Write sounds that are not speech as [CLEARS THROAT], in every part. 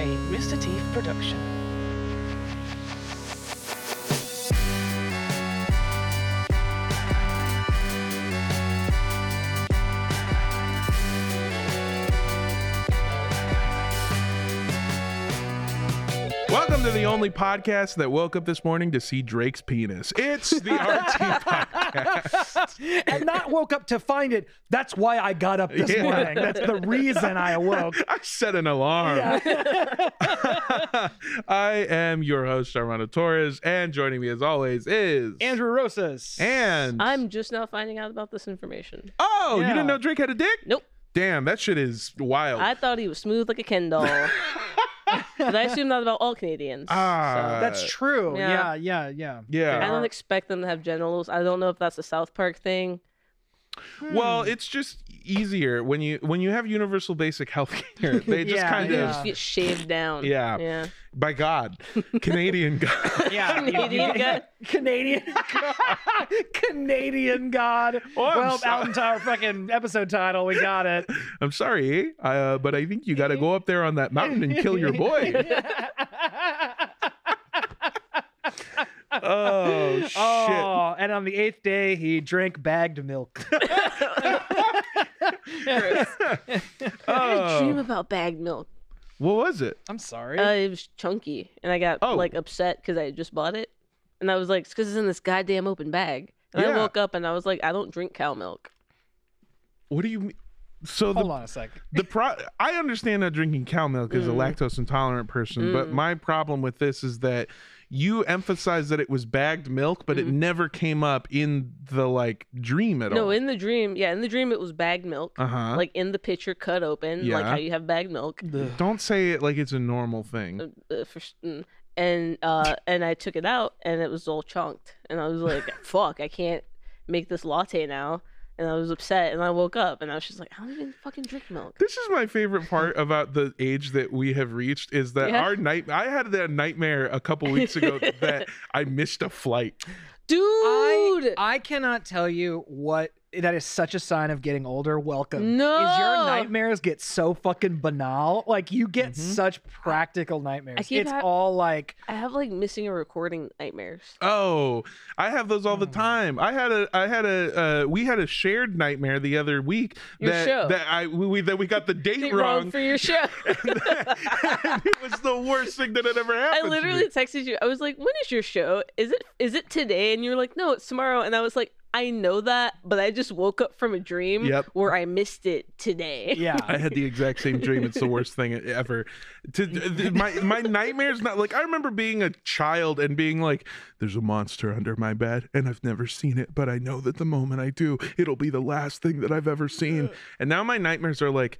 a Mr. Teeth production. To the only podcast that woke up this morning to see Drake's penis. It's the RT [LAUGHS] podcast. and not woke up to find it. That's why I got up this Yeah. morning. That's the reason I awoke. [LAUGHS] I set an alarm. [LAUGHS] I am your host, Armando Torres, and joining me as always is Andrew Rosas. And I'm just now finding out about this information. oh, you didn't know Drake had a dick? Nope. Damn, that shit is wild. I thought he was smooth like a Ken doll. [LAUGHS] but I assume that about all Canadians. Ah. That's true. Yeah. Yeah, yeah, yeah. yeah. I don't expect them to have genitals. I don't know if that's a South Park thing. Well, it's just easier when you when you have universal basic health [LAUGHS] care. They just Yeah, kind They of just get shaved down. Yeah. Yeah. by God, Canadian God. [LAUGHS] Yeah, [LAUGHS] Canadian you- guy. Canadian God. Canadian God. Oh, well, sorry. out into our fucking episode title, we got it. I'm sorry, eh? uh, but I think you got to go up there on that mountain and kill your boy. oh shit! Oh, and on the eighth day, he drank bagged milk. [LAUGHS] [LAUGHS] I had a dream Oh, about bagged milk. what was it? I'm sorry. Uh, it was chunky, and I got Oh. like upset because I had just bought it, and I was like, "Because it's in this goddamn open bag." And Yeah. I woke up and I was like, "I don't drink cow milk." What do you mean? So Hold the on a sec. the pro I understand that drinking cow milk as a Mm. lactose intolerant person, but Mm. my problem with this is that you emphasized that it was bagged milk, but it Mm. never came up in the like dream at No, all. No, in the dream, yeah, in the dream it was bagged milk, uh huh. like in the pitcher cut open, like how you have bagged milk. Don't say it like it's a normal thing. uh, uh, for, mm, and uh and I took it out and it was all chunked and I was like [LAUGHS] fuck I can't make this latte now and I was upset and I woke up and I was just like I don't even fucking drink milk This is my favorite part about the age that we have reached is that Yeah. our night I had that nightmare a couple weeks ago that [LAUGHS] I missed a flight. dude I, I cannot tell you what that is such a sign of getting older. Welcome. Is your nightmares get so fucking banal? Like you get Mhm. such practical nightmares. It's ha- all like I have like missing a recording nightmares Oh, I have those all the Oh. time. I had a I had a uh, we had a shared nightmare the other week Your that show. that I we, we that we got the date Date wrong. for your show [LAUGHS] and it was the worst thing that had ever I happened. to literally me. texted you I was like when is your show is it is it today and you were like no it's tomorrow and I was like I know that but I just woke up from a dream Yep. where I missed it today [LAUGHS] yeah. I had the exact same dream. It's the worst thing ever. To th- my my nightmares not like I remember being a child and being like, "There's a monster under my bed, and I've never seen it, but I know that the moment I do, it'll be the last thing that I've ever seen." And now my nightmares are like.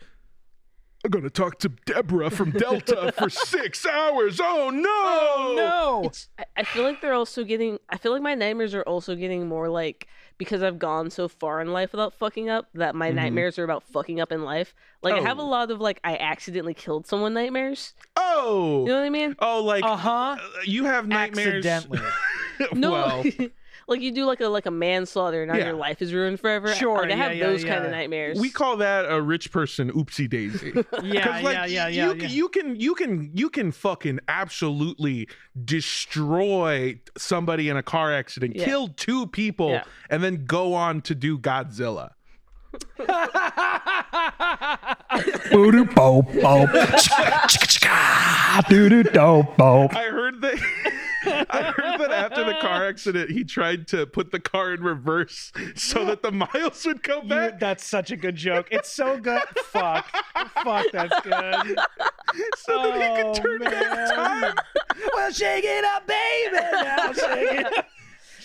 I'm gonna talk to Deborah from Delta [LAUGHS] for six hours. Oh no! Oh no. It's, I- I feel like they're also getting. I feel like my nightmares are also getting more like because I've gone so far in life without fucking up that my Mhm. nightmares are about fucking up in life. Like I have a Oh. lot of like I accidentally killed someone nightmares. Oh, You know what I mean? oh, like Uh huh. uh, you have nightmares. Accidentally. [LAUGHS] No, well, [LAUGHS] like you do like a like a manslaughter and now Yeah. your life is ruined forever. Sure, like I yeah, have yeah, those kind yeah. of nightmares. we call that a rich person oopsie daisy. [LAUGHS] Yeah, [LAUGHS] 'Cause, like, yeah, yeah, you, yeah, can- yeah. You can you can you can fucking absolutely destroy somebody in a car accident, Yeah. kill two people, Yeah. and then go on to do Godzilla. [LAUGHS] I heard that. [LAUGHS] I heard that after the car accident, he tried to put the car in reverse so that the miles would go You, back, that's such a good joke. It's so good. Fuck. Fuck, that's good. so that he Oh, could turn oh, back man. time. Well, shake it up, baby. Now shake it up.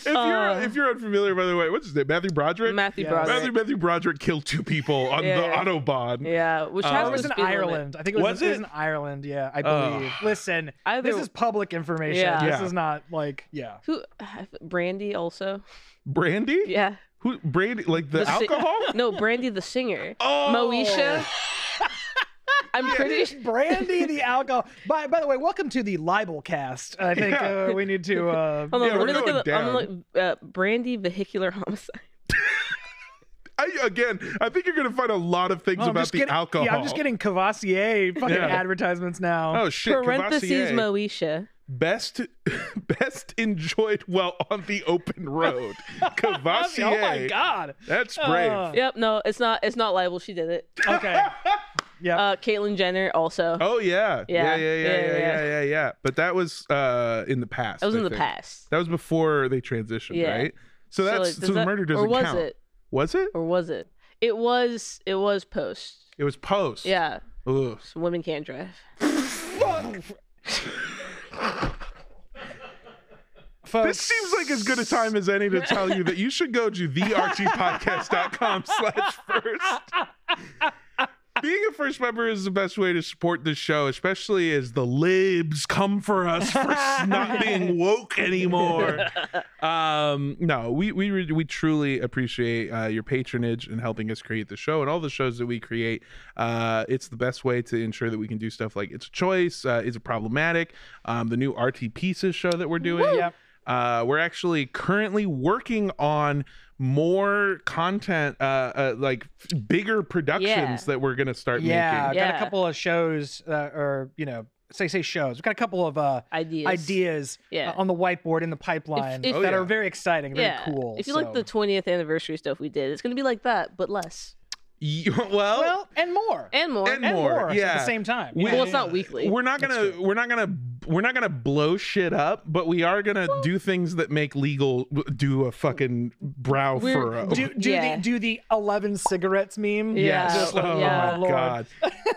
If you're Uh, if you're unfamiliar, by the way, what's his name? Matthew Broderick. Matthew Yeah. Broderick. Matthew Matthew Broderick killed two people on Yeah, the yeah. autobahn. Yeah, which Uh, has It was in speed limit. Ireland. I think it was, Was it was in Ireland. Yeah, I Ugh. believe. Listen, Either this is public information. Yeah. This is not like yeah. who Brandy also. Brandy? Yeah. Who Brandy like the, The si- alcohol? [LAUGHS] No, Brandy the singer. Oh Moesha. I'm pretty Brandy the [LAUGHS] alcohol. By by the way, welcome to the libel cast. I think Yeah. uh, we need to. Uh, [LAUGHS] Hold on, Yeah, we're me look at the, I'm down. like uh, Brandy vehicular homicide. [LAUGHS] I again, I think you're gonna find a lot of things Oh, about just the getting, alcohol. Yeah, I'm just getting Courvoisier fucking Yeah. advertisements now. Oh shit! Parentheses Courvoisier. Moesha. best best enjoyed while on the open road. Courvoisier. oh my god. That's brave. Uh, Yep, no, it's not. It's not libel. She did it. Okay. Yeah. Uh, Caitlyn Jenner also. oh yeah. Yeah, Yeah, yeah, yeah, yeah, yeah, yeah, yeah. yeah, yeah. But that was uh in the past. that was I in the think. past. That was before they transitioned, Yeah. right? So So, like, so, does the that- murder doesn't Or was count. it? Was it? Or was it? It was. It was post. It was post. Yeah. Ugh. So women can't drive. [LAUGHS] Folks, This seems like as good a time as any to tell you that you should go to thertpodcast.com slash first. [LAUGHS] Being a first member is the best way to support this show, especially as the libs come for us for not being [LAUGHS] woke anymore. Um, no, we we we truly appreciate uh, your patronage and helping us create the show and all the shows that we create. Uh, it's the best way to ensure that we can do stuff like it's a choice, uh, is it problematic? Um, the new RT Pieces show that we're doing. Yep. Uh, we're actually currently working on more content, uh, uh like bigger productions Yeah. that we're gonna start Yeah, I've making. got a couple of shows, uh, or you know, say say shows. We've got a couple of uh, Ideas. ideas Yeah. uh, on the whiteboard in the pipeline if- Oh, that yeah. are very exciting, very yeah. cool. If you like the 20th anniversary stuff we did, it's gonna be like that, but less Y- [LAUGHS] well, well, and more, and more. And and more, more, at the same time. We- well, it's not weekly. we're not gonna we're not gonna we're not gonna blow shit up, but we are gonna do things that make legal do a fucking brow We're- furrow. do do Yeah. the do the eleven cigarettes meme. Yeah. Just like, oh Yeah. my god,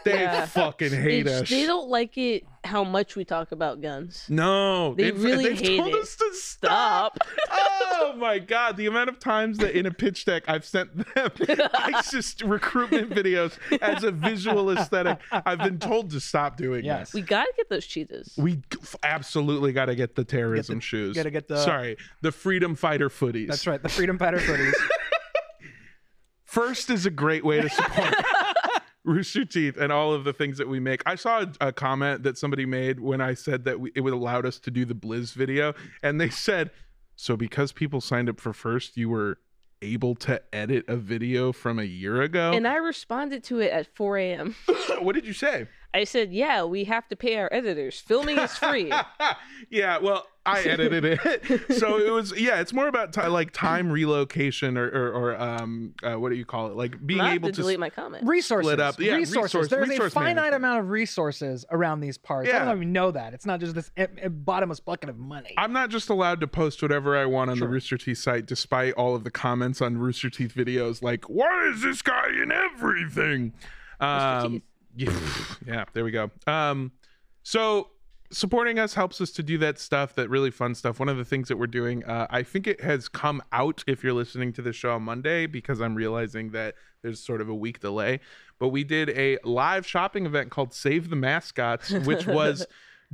they [LAUGHS] Yeah. fucking hate they, us. they don't like it how much we talk about guns. no, They they've- really they've hate told it. us to stop. oh my god, the amount of times that in a pitch deck I've sent them [LAUGHS] ISIS recruitment videos as a visual aesthetic, I've been told to stop doing Yes. this. We gotta get those cheetahs. We absolutely got to get the terrorism the- shoes. gotta get the- sorry, the freedom fighter footies. That's right. The Freedom Fighter footies. [LAUGHS] First is a great way to support [LAUGHS] Rooster Teeth and all of the things that we make. I saw a, a comment that somebody made when I said that we, it would allowed us to do the Blizz video, and they said, "So because people signed up for First, you were able to edit a video from a year ago." And I responded to it at 4 a.m. [LAUGHS] [LAUGHS] what did you say? I said, "Yeah, we have to pay our editors. Filming is free." [LAUGHS] yeah, well, I edited it, so it was yeah. It's more about ti like time relocation or or, or um uh, what do you call it? Like being Not able to to delete my comment. resources. Split up. Yeah, resources. resource- There's resource a finite management. amount of resources around these parts. I Yeah. don't know if you know that. It's not just this eh, eh, bottomless bucket of money. I'm not just allowed to post whatever I want on Sure. the Rooster Teeth site, despite all of the comments on Rooster Teeth videos, like "Why is this guy in everything?" Um, Teeth. yeah, [LAUGHS] yeah, there we go. Um, so supporting us helps us to do that stuff, that really fun stuff. One of the things that we're doing, uh, I think it has come out if you're listening to the show on Monday, because I'm realizing that there's sort of a week delay. But we did a live shopping event called Save the Mascots, which [LAUGHS] was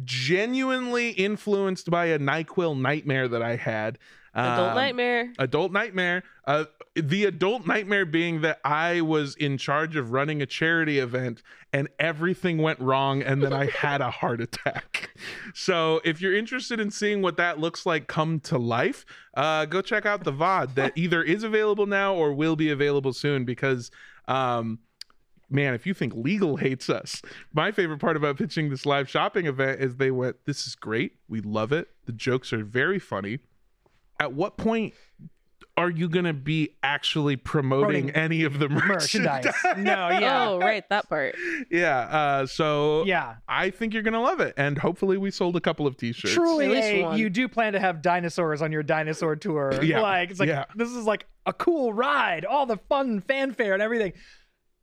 genuinely influenced by a NyQuil nightmare that I had. Adult Um, nightmare. adult nightmare uh the adult nightmare being that i was in charge of running a charity event and everything went wrong and then i had a heart attack [LAUGHS] so if you're interested in seeing what that looks like come to life uh go check out the vod that [LAUGHS] either is available now or will be available soon because um man, if you think legal hates us, my favorite part about pitching this live shopping event is they went, This is great. We love it. The jokes are very funny. At what point are you going to be actually promoting Promoting any of the merchandise? Merchandise. no, yeah. [LAUGHS] Oh, right, that part. yeah. Uh, so Yeah. I think you're going to love it. And hopefully we sold a couple of t shirts. Truly, a, you do plan to have dinosaurs on your dinosaur tour. [LAUGHS] Yeah, Like it's like yeah. this is like a cool ride, all the fun fanfare and everything.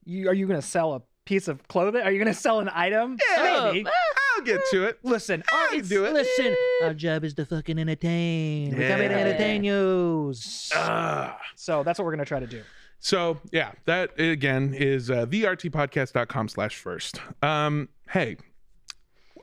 You are you gonna sell a piece of clothing? Are you gonna sell an item? Oh, Maybe. eh, I'll get to it. Listen, I can do it. listen. Our job is to fucking entertain. We're coming to Yeah. entertain you. Ah. So that's what we're gonna try to do. So yeah, that again is uh, thertpodcast.com slash first. Um, hey,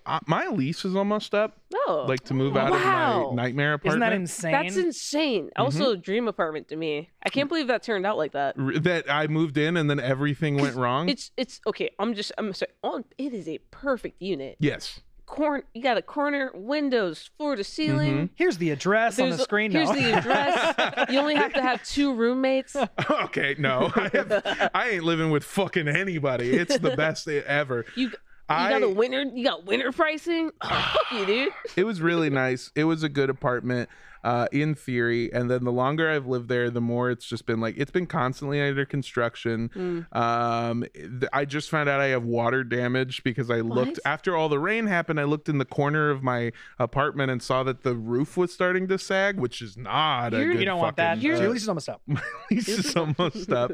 uh, my lease is almost up. No. Like to move out Wow. of my nightmare apartment. Isn't apartment. that insane? That's insane. Also, Mm-hmm. a dream apartment to me. I can't believe that turned out like that. R- that I moved in and then everything went wrong. It's it's okay. I'm just I'm sorry. On it is a perfect unit. yes, Corn, You got a corner, windows, floor to ceiling. Here's the address on the screen. Here's no. the address. [LAUGHS] you only have to have two roommates. [LAUGHS] okay, no, [LAUGHS] I, have, I ain't living with fucking anybody. It's the best it ever. You you got a winter. You got winter pricing. Oh, fuck you, dude. It was really nice. It was a good apartment, uh, in theory. And then the longer I've lived there, the more it's just been like it's been constantly under construction. Mm. Um, th- I just found out I have water damage because I looked after all the rain happened. I looked in the corner of my apartment and saw that the roof was starting to sag, which is not You're- good. you don't want that. fucking, So uh, your lease is almost up. my lease is [LAUGHS] almost up.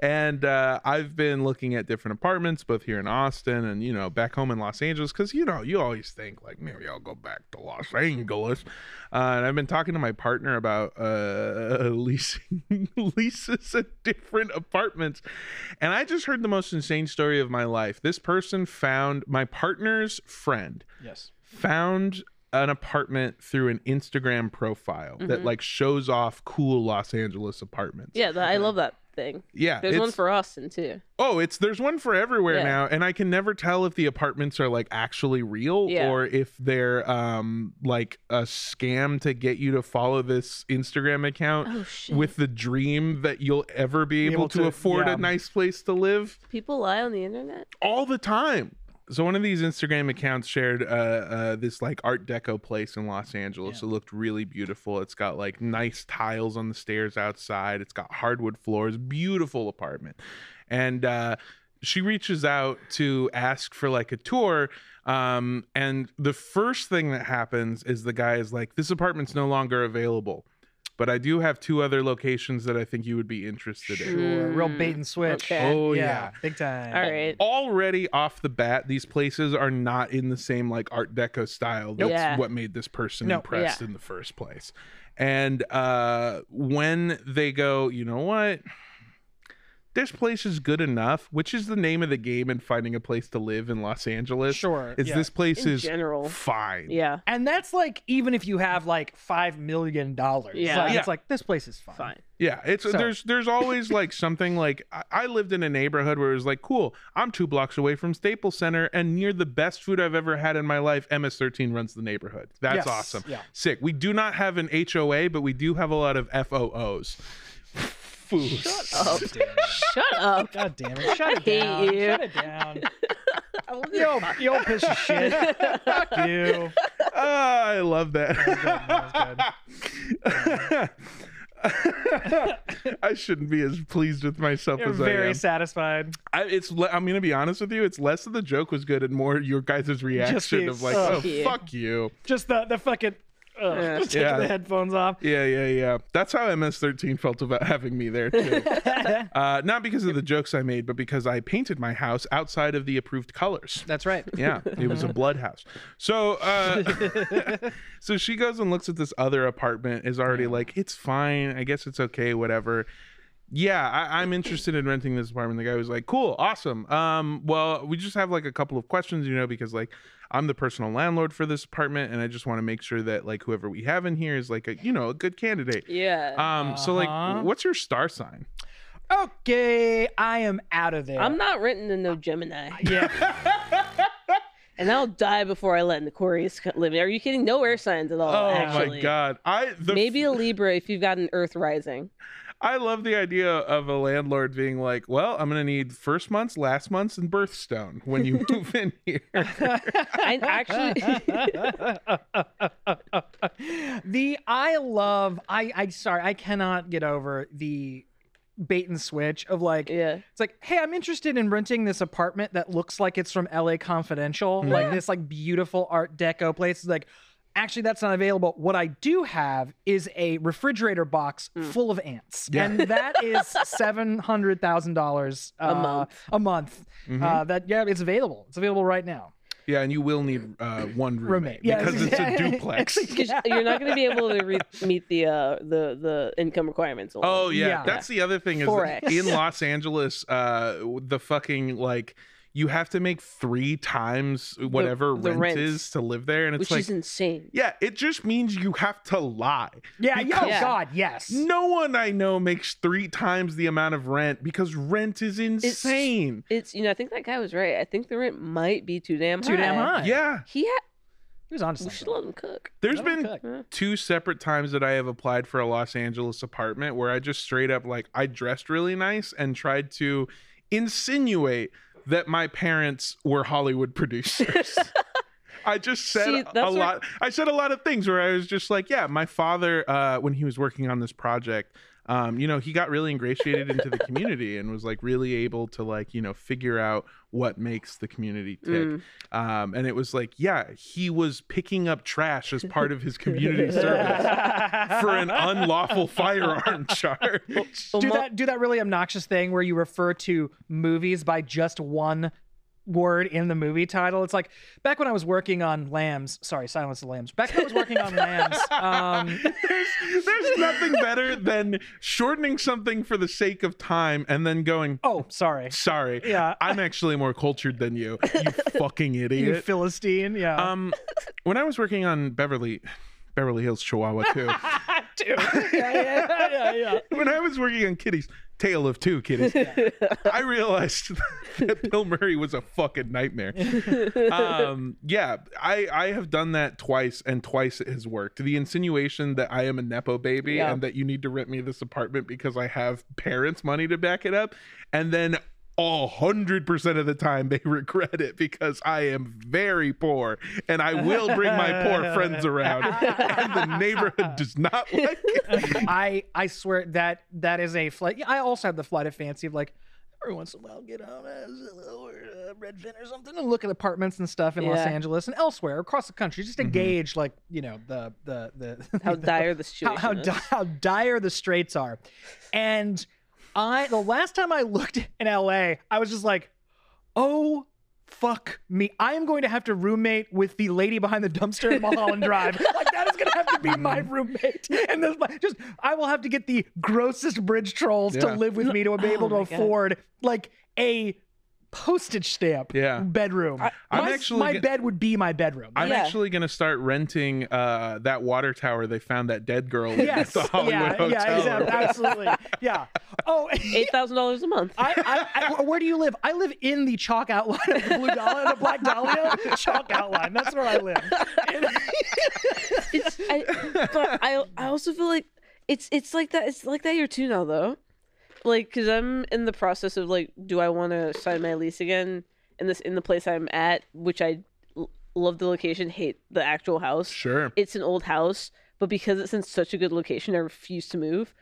And uh, I've been looking at different apartments, both here in Austin and you know back home in Los Angeles, because you know you always think like maybe I'll go back to Los Angeles. Uh, and I've been talking to my partner about uh, [LAUGHS] leasing [LAUGHS] leases at different apartments, and I just heard the most insane story of my life. This person found my partner's friend Yes. found an apartment through an Instagram profile that Mhm. like shows off cool Los Angeles apartments. Yeah, that, I love that thing. Yeah, There's one for Austin too. Oh, it's there's one for everywhere Yeah. now, and I can never tell if the apartments are like actually real Yeah. or if they're um like a scam to get you to follow this Instagram account Oh with the dream that you'll ever be able, able to, to- afford yeah. a nice place to live People lie on the internet. all the time. So one of these Instagram accounts shared uh, uh, this like Art Deco place in Los Angeles. It looked really beautiful. It's got like nice tiles on the stairs outside. It's got hardwood floors. Beautiful apartment, and uh, she reaches out to ask for like a tour. Um, and the first thing that happens is the guy is like, "This apartment's no longer available." But I do have two other locations that I think you would be interested in. Sure. Real bait and switch. Okay. Oh yeah, yeah. Big time. All right. already off the bat, these places are not in the same like Art Deco style. That's Yeah. what made this person Nope. impressed in the first place. And uh, when they go, you know what? This place is good enough, which is the name of the game in finding a place to live in Los Angeles. Sure. Is yeah. this place In is general. fine. Yeah. And that's like even if you have like five million dollars. Yeah. Like, Yeah. It's like this place is fine. Fine. Yeah, it's So- there's there's always like something like I, I lived in a neighborhood where it was like, cool, I'm two blocks away from Staples Center and near the best food I've ever had in my life. MS13 runs the neighborhood. That's Yes, awesome. yeah. Sick. We do not have an HOA, but we do have a lot of FOOs. Food. up! [LAUGHS] shut up. God damn it. Shut I it hate down. you. Shut it down. [LAUGHS] I love You old, you old piece of shit. Fuck [LAUGHS] you. Ah, I love that. That I shouldn't be as pleased with myself You're as I very am. satisfied. I, it's. le- I'm gonna be honest with you. It's less of the joke was good and more your guys' reaction of like, oh, oh, fuck you. Just the the fucking uh, Yeah. [LAUGHS] taking Yeah. the headphones off. Yeah, yeah, yeah. That's how MS13 felt about having me there too. [LAUGHS] uh, not because of the jokes I made, but because I painted my house outside of the approved colors. That's right. [LAUGHS] Yeah, it was a blood house. So, uh, so she goes and looks at this other apartment. Is already like, it's fine. I guess it's okay. Whatever. Yeah, I, I'm interested in renting this apartment. The guy was like, cool, awesome. Um, well, we just have like a couple of questions, you know, because like I'm the personal landlord for this apartment, and I just want to make sure that like whoever we have in here is like a you know a good candidate. Yeah. Um, so like, Uh-huh. what's your star sign? Okay, I am out of there. I'm not renting to no Gemini, Yeah. [LAUGHS] and I'll die before I let in the Aquarius live. Are you kidding? No air signs at all. Oh actually. my god, I the Maybe a Libra if you've got an Earth rising. I love the idea of a landlord being like, "Well, I'm gonna need first month's, last month's, and birthstone when you [LAUGHS] move in here." [LAUGHS] I actually, [LAUGHS] the I love I I sorry I cannot get over the bait and switch of like yeah. it's like hey I'm interested in renting this apartment that looks like it's from LA Confidential mm-hmm. like this like beautiful art deco place It's like actually that's not available what I do have is a refrigerator box full of ants Yeah. and that is [LAUGHS] seven hundred thousand dollars A month. a month uh, that yeah it's available it's available right now yeah, and you will need uh, one roommate, roommate yeah, because it's a [LAUGHS] duplex. [LAUGHS] Because you're not going to be able to re- meet the uh, the the income requirements. alone. Oh yeah. Yeah. that's the other thing is 4X. in Los Angeles, uh, the fucking like you have to make three times whatever the rent, rent. is to live there, and it's which like, is insane. yeah, it just means you have to lie. yeah yeah oh Because- god yes No one I know makes three times the amount of rent because rent is insane. It's you know I think that guy was right. I think the rent might be too damn high. too damn high yeah. He had He was on to We should let him cook. There's Let been cook. two separate times that I have applied for a Los Angeles apartment where I just straight up like I dressed really nice and tried to insinuate that my parents were Hollywood [LAUGHS] producers. [LAUGHS] I just said See, a where- lot. I said a lot of things where I was just like, yeah, my father, uh, when he was working on this project, um, you know, he got really ingratiated into the community and was like really able to like, you know, figure out what makes the community tick. Mm. Um, and it was like, yeah, he was picking up trash as part of his community service [LAUGHS] for an unlawful firearm charge. Well, do that do that really obnoxious thing where you refer to movies by just one word in the movie title. It's like back when I was working on Lambs. Sorry, Silence of the Lambs. Back when I was working on Lambs. [LAUGHS] Um, There's, there's nothing better than shortening something for the sake of time and then going, oh, sorry. sorry, Yeah. I'm actually more cultured than you, you fucking [LAUGHS] idiot. You. Philistine. Yeah. Um, when I was working on Beverly, Beverly Hills, Chihuahua too. [LAUGHS] Dude. yeah, yeah, yeah, yeah. when I was working on Kitties, Tale of Two Kitties, [LAUGHS] I realized [LAUGHS] that Bill Murray was a fucking nightmare. Um, yeah, I I have done that twice, and twice it has worked. The insinuation that I am a nepo baby Yeah. and that you need to rent me this apartment because I have parents' money to back it up, and then hundred percent of the time they [LAUGHS] regret it because I am very poor and I will bring my poor friends around, and the neighborhood does not [LAUGHS] like it. I I swear that that is a flight. I also have the flight of fancy of like every once in a while get on a Zillow or uh, Redfin or something and look at apartments and stuff in Los Angeles and elsewhere across the country just to Mhm. gauge like you know the the the how the- [LAUGHS] dire the how situation how, is. di- how dire the straits are. And I the last time I looked in LA, I was just like, oh fuck me. I am going to have to roommate with the lady behind the dumpster at Mulholland [LAUGHS] Drive. Like that is gonna have to be mm. my roommate. And this just I will have to get the grossest bridge trolls to live with me to be able Oh to my God. afford like a postage stamp Yeah. bedroom. I- I'm my, actually my get- bed would be my bedroom. I'm Yeah. actually gonna start renting uh, that water tower they found that dead girl yes. at the Hollywood yeah, Hotel. yeah, exactly. absolutely. Yeah. Oh, [LAUGHS] Eight thousand dollars a month. I, I, I, where do you live? I live in the chalk outline of the blue dahlia, the black dahlia chalk outline. That's where I live. it's I, but I I also feel like it's it's like that it's like that here too now though, like because I'm in the process of like do I want to sign my lease again in this in the place I'm at which I l- love the location hate the actual house Sure. it's an old house but because it's in such a good location I refuse to move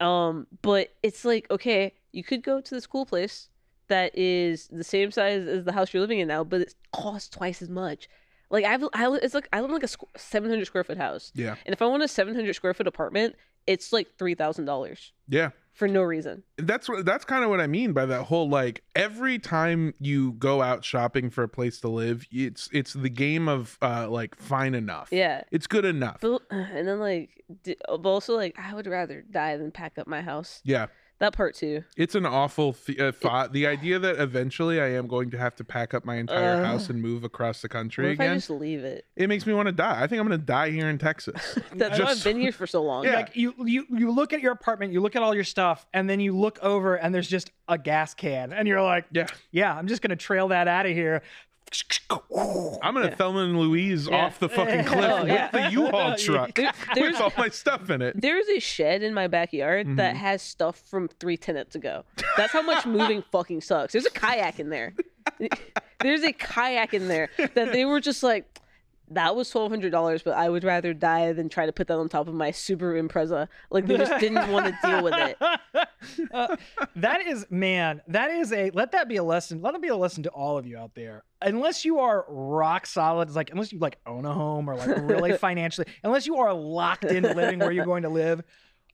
um but it's like okay you could go to this cool place that is the same size as the house you're living in now but it costs twice as much like I've I it's like I live in like a squ- 700 square foot house Yeah. and if I want a 700 square foot apartment it's like $3,000 Yeah. For no reason That's what that's kind of what I mean by that whole like every time you go out shopping for a place to live, it's it's the game of uh like fine enough. yeah It's good enough. but, and then like but also like I would rather die than pack up my house Yeah. That part too It's an awful th- uh, thought. The idea that eventually I am going to have to pack up my entire Ugh. house and move across the country what if I just leave it it makes me want to die. I think I'm going to die here in Texas. [LAUGHS] that's why I've been here for so long Yeah. Like you, you, you look at your apartment, you look at all your stuff, and then you look over and there's just a gas can, and you're like, yeah. yeah, I'm just gonna trail that out of here. I'm to Yeah. Thelma and Louise Yeah. off the fucking [LAUGHS] cliff Oh, with yeah. the U-Haul [LAUGHS] truck There- [LAUGHS] there's with all my stuff in it. there's a shed in my backyard that Mhm. has stuff from three tenants ago. That's how much moving fucking sucks. There's a kayak in there. There's a kayak in there that they were just like, that was twelve hundred dollars, but I would rather die than try to put that on top of my Subaru Impreza. Like they just didn't want to deal with it. [LAUGHS] Uh, that is man that is a let that be a lesson let it be a lesson to all of you out there unless you are rock solid like unless you like own a home or like really [LAUGHS] financially unless you are locked into living where you're going to live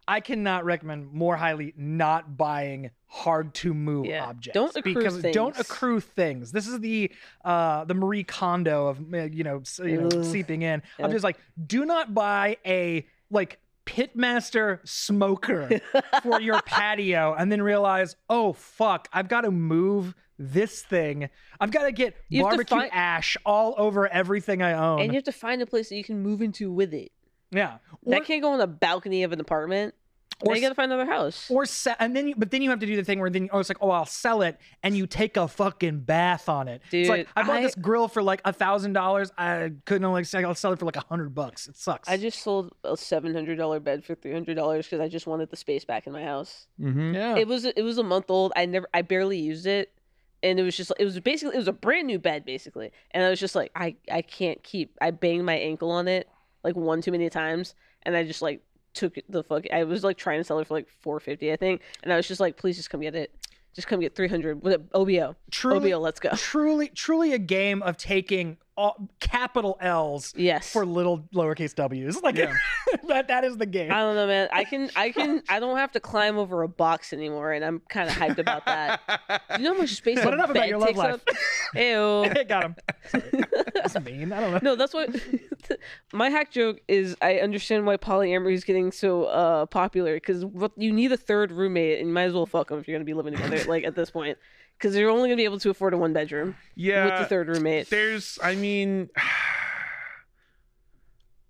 i cannot recommend more highly not buying hard to move Yeah. objects Don't accrue because don't things. accrue things this is the uh the marie kondo of uh, you know, you know seeping in Yeah. i'm just like do not buy a like pitmaster smoker [LAUGHS] for your patio and then realize, oh fuck, I've got to move this thing. I've got to get You to barbecue find- ash all over everything I own. And you have to find a place that you can move into with it. Yeah. That Or- can't go on the balcony of an apartment. Or you gotta find another house. or se- and then you, but then you have to do the thing where then oh it's like oh I'll sell it and you take a fucking bath on it. it's like Dude, I bought I- this grill for like a thousand dollars. I couldn't only say I'll sell it for like a hundred bucks. It sucks. I just sold a seven hundred dollar bed for three hundred dollars because I just wanted the space back in my house. Mm-hmm. yeah. It was it was a month old. I never I barely used it, and it was just it was basically it was a brand new bed basically, and I was just like I I can't keep I banged my ankle on it like one too many times, and I just like took the fuck. I was like trying to sell it for like four fifty I think, and I was just like please just come get it, just come get three hundred with it. OBO truly, OBO let's go. truly, truly a game of taking all, capital L's Yes. for little lowercase w's. [LAUGHS] Like Yeah. [LAUGHS] that. That is the game. I don't know, man. I can, I can, [LAUGHS] I don't have to climb over a box anymore, and I'm kind of hyped about that. You know how much space But a enough about bed your love takes life. up? Ew. Got him. That's mean. I don't know. No, that's what [LAUGHS] my hack joke is. I understand why polyamory is getting so uh popular because what you need a third roommate, and you might as well fuck them if you're gonna be living together. like at this point, because you're only gonna be able to afford a one bedroom Yeah. with the third roommate. There's, I mean, [SIGHS]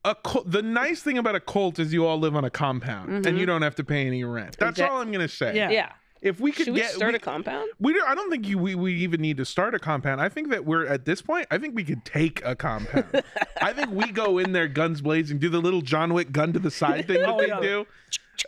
a cult, the nice thing about a cult is you all live on a compound and you don't have to pay any rent. That's Exact- all I'm gonna say. Yeah. Yeah. If we could Should we get, start we, a compound? we don't, I don't think you we, we even need to start a compound. I think that we're at this point. I think we could take a compound. I think we go in there guns blazing, do the little John Wick gun to the side thing that Oh, they yeah. do.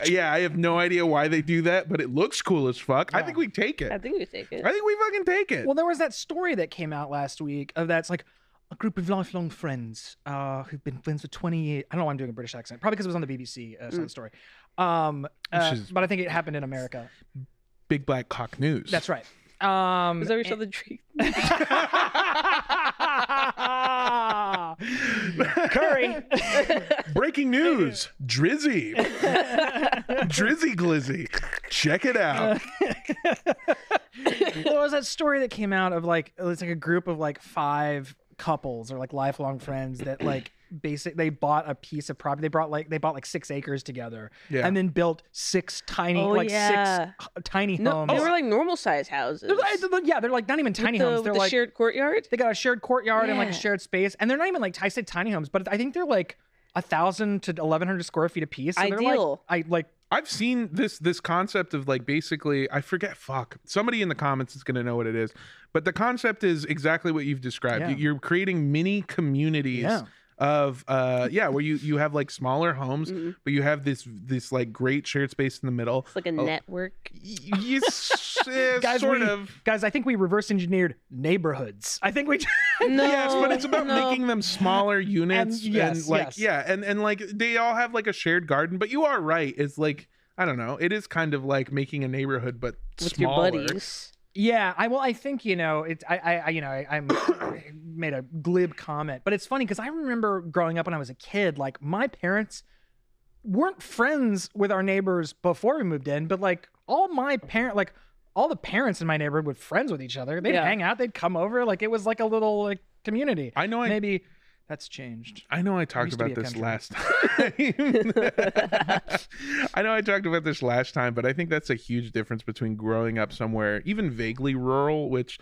Yeah, I have no idea why they do that, but it looks cool as fuck. I think we take it. I think we take it. I think we fucking take it. Well, there was that story that came out last week of that's like a group of lifelong friends uh, who've been friends for 20 years. I don't know why I'm doing a British accent. Probably because it was on the BBC uh, some story. Um, uh, is- but I think it happened in America. Big black cock news. That's right. Um, Is that your other treat? Curry. [LAUGHS] Breaking news: Drizzy, Drizzy Glizzy. Check it out. there was that story that came out of like it was like a group of like five couples or like lifelong friends that like basic they bought a piece of property they brought like they bought like six acres together Yeah. and then built six tiny Oh, like yeah. six h- tiny No, homes they were like normal size houses. They're like- they're like- yeah they're like not even tiny with the, homes with they're the like shared courtyard. they got a shared courtyard and like a shared space and they're not even like i said tiny homes but i think they're like a thousand to 1100 square feet a piece so they're Ideal. like i like I've seen this this concept of like basically I forget fuck somebody in the comments is gonna know what it is, but the concept is exactly what you've described. Yeah. You're creating mini communities. Yeah. Of uh [LAUGHS] yeah, where you you have like smaller homes, Mm-hmm. but you have this this like great shared space in the middle. It's like a Oh. network. Y- yes, [LAUGHS] eh, guys sort we, of. guys i think we reverse engineered neighborhoods i think we [LAUGHS] No, yes, but it's about no. making them smaller units and, yes, like yes. yeah, and and like they all have like a shared garden. But you are right. It's like I don't know. It is kind of like making a neighborhood, but with smaller. your buddies. Yeah, I well, I think you know, it's I, I, you know, I, I'm made a glib comment, but it's funny because I remember growing up when I was a kid, like my parents weren't friends with our neighbors before we moved in, but like all my parent, like all the parents in my neighborhood were friends with each other. They'd Yeah. hang out, they'd come over, like it was like a little like community. I know I Maybe that's changed. I know I talked about this country. last time. [LAUGHS] [LAUGHS] I know I talked about this last time, but I think that's a huge difference between growing up somewhere even vaguely rural, which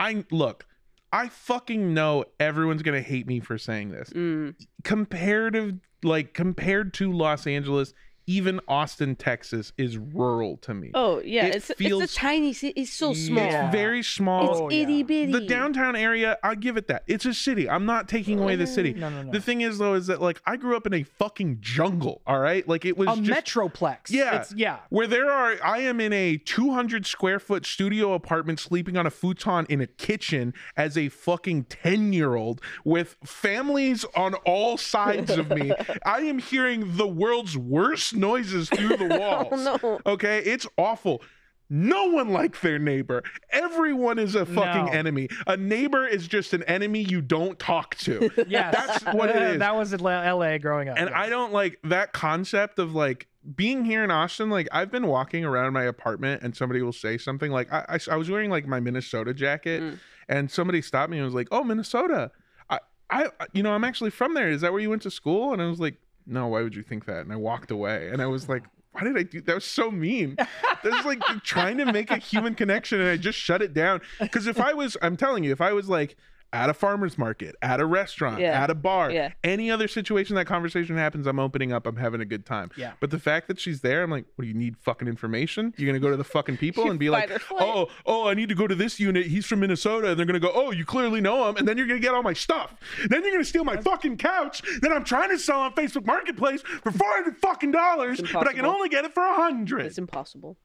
I look, I fucking know everyone's going to hate me for saying this. Mm. Comparative like compared to Los Angeles, even Austin, Texas is rural to me. Oh yeah, It it's feels- it's a tiny city. It's so small. It's very small. It's Oh, itty bitty. the downtown area i'll give it that it's a city i'm not taking away the mm. city No, no, no. the thing is though is that like i grew up in a fucking jungle all right like it was A just metroplex. Yeah. It's, yeah. where there are i am in a 200 square foot studio apartment sleeping on a futon in a kitchen as a fucking 10 year old with families on all sides of me [LAUGHS] i am hearing the world's worst noises through the [LAUGHS] walls Oh no. Okay, it's awful. No one likes their neighbor. Everyone is a fucking No. enemy. A neighbor is just an enemy you don't talk to. [LAUGHS] Yes. That's what it [LAUGHS] is. that was in LA growing up. and yes. I don't like that concept of like being here in Austin. Like I've been walking around my apartment and somebody will say something like I, I, I was wearing like my Minnesota jacket Mm. and somebody stopped me and was like, "Oh, Minnesota." I, I, you know, I'm actually from there. Is that where you went to school? And I was like, "No, why would you think that?" And I walked away. And I was like, "Why did I do that? Was so mean." That was like [LAUGHS] trying to make a human connection, and I just shut it down. Because if I was, I'm telling you, if I was like. At a farmer's market, at a restaurant, Yeah. at a bar, Yeah. any other situation that conversation happens, I'm opening up, I'm having a good time. Yeah. But the fact that she's there, I'm like, what do you need fucking information? You're gonna go to the fucking people and be like, oh, oh, I need to go to this unit. He's from Minnesota. And they're gonna go, oh, you clearly know him. And then you're gonna get all my stuff. Then you're gonna steal my fucking couch that I'm trying to sell on Facebook Marketplace for four hundred fucking dollars, but I can only get it for a hundred. It's impossible.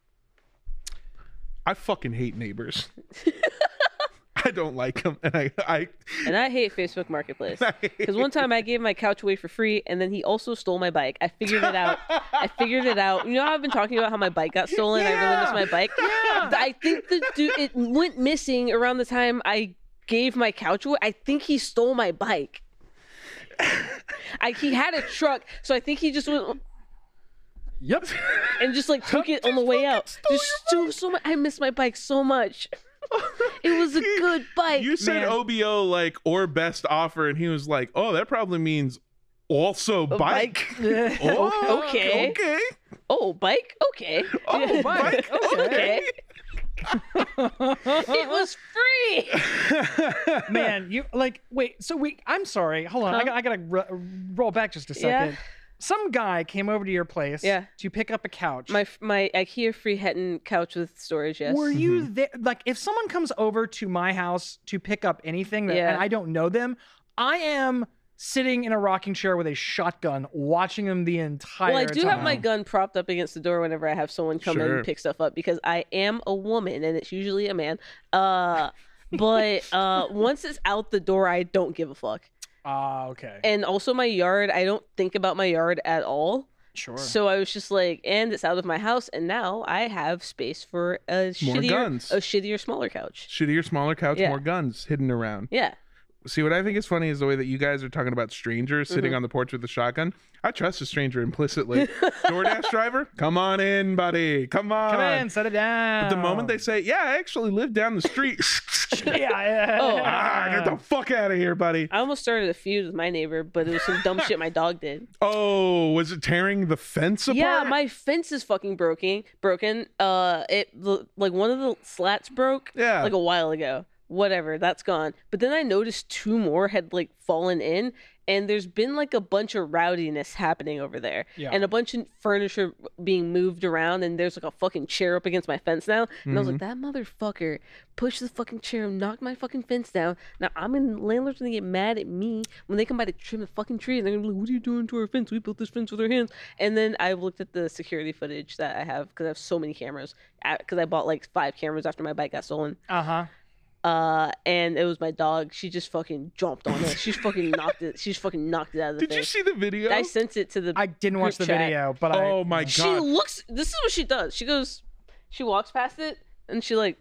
I fucking hate neighbors. [LAUGHS] [LAUGHS] I don't like him, and I, I, And I hate Facebook Marketplace. [LAUGHS] Because one time I gave my couch away for free, and then he also stole my bike. I figured it out. I figured it out. You know how I've been talking about how my bike got [LAUGHS] stolen? I really miss my bike. Yeah. I think the dude it went missing around the time I gave my couch away. I think he stole my bike. I, he had a truck, so I think he just went Yep. and just like took it on the way out. Just so much. I miss my bike so much. [LAUGHS] It was a good bike. you said Man. OBO like or best offer, and he was like, oh, that probably means also bike. bike. [LAUGHS] [LAUGHS] Oh, Okay. okay. Oh, bike? Okay. Oh, bike. Okay. it was free. Man, you like wait. So we. I'm sorry. Hold on. I Huh? got. I gotta r- roll back just a second. Yeah. Some guy came over to your place. Yeah. To pick up a couch. My my IKEA Friheten couch with storage. Yes. Were you Mm-hmm. there? Like, if someone comes over to my house to pick up anything that, Yeah. and I don't know them, I am sitting in a rocking chair with a shotgun, watching them the entire. Time. Well, I do time. have my gun propped up against the door whenever I have someone come in and pick stuff up because I am a woman and it's usually a man. Uh, but uh, once it's out the door, I don't give a fuck. Ah, okay. And also my yard, I don't think about my yard at all. sure. So I was just like, and it's out of my house, and now I have space for a More shittier, guns. a shittier, smaller couch. Shittier, smaller couch, Yeah. more guns hidden around. Yeah. See, what I think is funny is the way that you guys are talking about strangers Mm-hmm. sitting on the porch with a shotgun. I trust a stranger implicitly. [LAUGHS] DoorDash driver, come on in, buddy. Come on. Come in, set it down. But the moment they say, "Yeah, I actually live down the street," [LAUGHS] [LAUGHS] yeah, yeah. Oh. ah, get the fuck out of here, buddy. I almost started a feud with my neighbor, but it was some dumb shit my dog did. Oh, was it tearing the fence apart? Yeah, my fence is fucking broken. Broken. Uh, it the- like one of the slats broke. Yeah. Like a while ago. Whatever, that's gone. But then I noticed two more had like fallen in, and there's been like a bunch of rowdiness happening over there, Yeah. and a bunch of furniture being moved around, and there's like a fucking chair up against my fence now, and I was like, that motherfucker pushed the fucking chair, and knocked my fucking fence down. Now I'm in landlord's gonna get mad at me when they come by to trim the fucking tree, and they're gonna be like, what are you doing to our fence? We built this fence with our hands. And then I've looked at the security footage that I have because I have so many cameras, because I bought like five cameras after my bike got stolen Uh huh. Uh and it was my dog she just fucking jumped on it she's fucking [LAUGHS] knocked it she's fucking knocked it out of the Did you see the video? i sent it to the I didn't watch the chat. video, but I. oh my god. she looks this is what she does she goes she walks past it and she like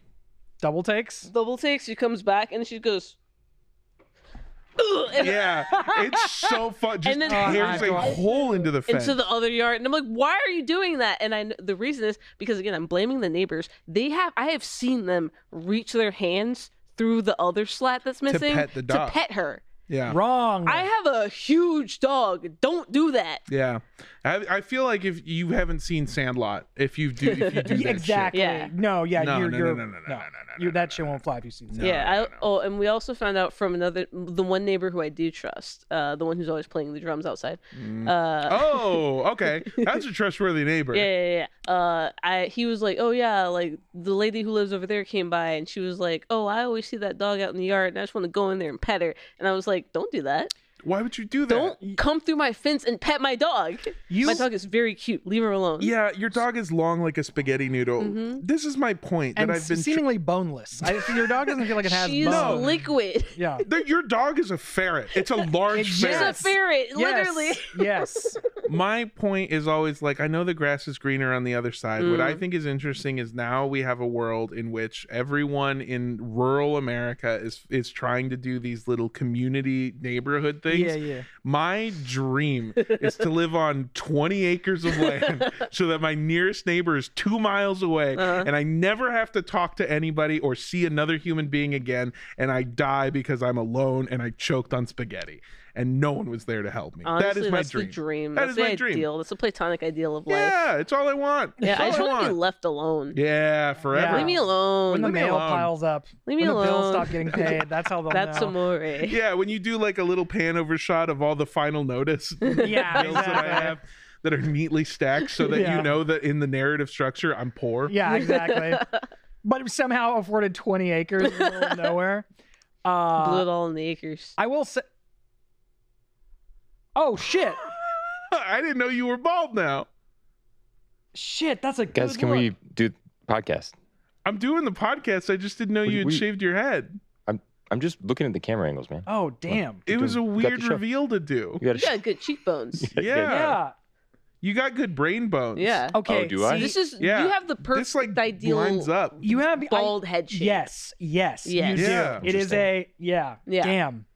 Double takes. double takes she comes back and she goes "Ugh," and [LAUGHS] yeah, it's so fun. [LAUGHS] Just And then- tears Oh, a God. hole into the fence. into the other yard and i'm like why are you doing that and i kn- the reason is because again i'm blaming the neighbors they have i have seen them reach their hands through the other slat that's missing to pet the dog. to pet her yeah. Wrong. i have a huge dog don't do that Yeah, I, I feel like if you haven't seen Sandlot, if you do, if you [LAUGHS] do that Yeah, exactly. Yeah. No, yeah, No, you're, no, you're, no, no, no, no, no, no, you- no, that no, shit no, won't fly if you see No. that. yeah, no, I, no. oh, and we also found out from another, the one neighbor who I do trust, uh, the one who's always playing the drums outside. Uh, Oh, [LAUGHS] okay. That's a trustworthy neighbor. yeah, yeah, yeah. Uh, I he was like, oh yeah, like the lady who lives over there came by, and she was like, oh, I always see that dog out in the yard, and I just want to go in there and pet her. And I was like, don't do that. Why would you do that? Don't come through my fence and pet my dog. You- my dog is very cute. Leave her alone. Yeah, your dog is long like a spaghetti noodle. Mm-hmm. This is my point that and I've been. tr- seemingly boneless. I, [LAUGHS] your dog doesn't feel like it has She's bones. liquid. [LAUGHS] Yeah. that your dog is a ferret. It's a large She's She's a ferret. ferret, literally. Yes. [LAUGHS] yes. my point is always like I know the grass is greener on the other side. What Mm. I think is interesting is now we have a world in which everyone in rural America is is trying to do these little community neighborhood things. Yeah, yeah. My dream is to live on 20 acres of land [LAUGHS] so that my nearest neighbor is 2 miles away Uh-huh. and I never have to talk to anybody or see another human being again and I die because I'm alone and I choked on spaghetti. And no one was there to help me. Honestly, that is my that's dream. the dream. That that's is the my dream. ideal. That's the platonic ideal of life. Yeah, it's all I want. Yeah, It's I all just want to be left alone. Yeah, forever. Leave me alone. when the Leave mail alone. piles up, Leave me when the bills alone. stop getting paid, that's how they'll That's know. amore. [LAUGHS] Yeah, when you do like a little pan over shot of all the final notice [LAUGHS] Yeah, [LAUGHS] bills that I have that are neatly stacked so that Yeah. you know that in the narrative structure I'm poor. Yeah, exactly. but somehow afforded 20 acres in the middle of nowhere. Blew Uh, it all in the acres. I will say. Oh shit! [LAUGHS] I didn't know you were bald now. Shit, that's a good Guys, can look. we do podcast? I'm doing the podcast. I just didn't know We- you had we- shaved your head. I'm I'm just looking at the camera angles, man. Oh damn! It was a doing- you got the weird reveal to do. You got You got good cheekbones. [LAUGHS] Yeah. Yeah. You got good brain bones. Yeah. Okay. Oh, do I? see, This is Yeah. you have the perfect This like ideal lines up. You have I- bald head shape. Yes. Yes. Yes. You do. Yeah. It is a yeah. Yeah. Damn.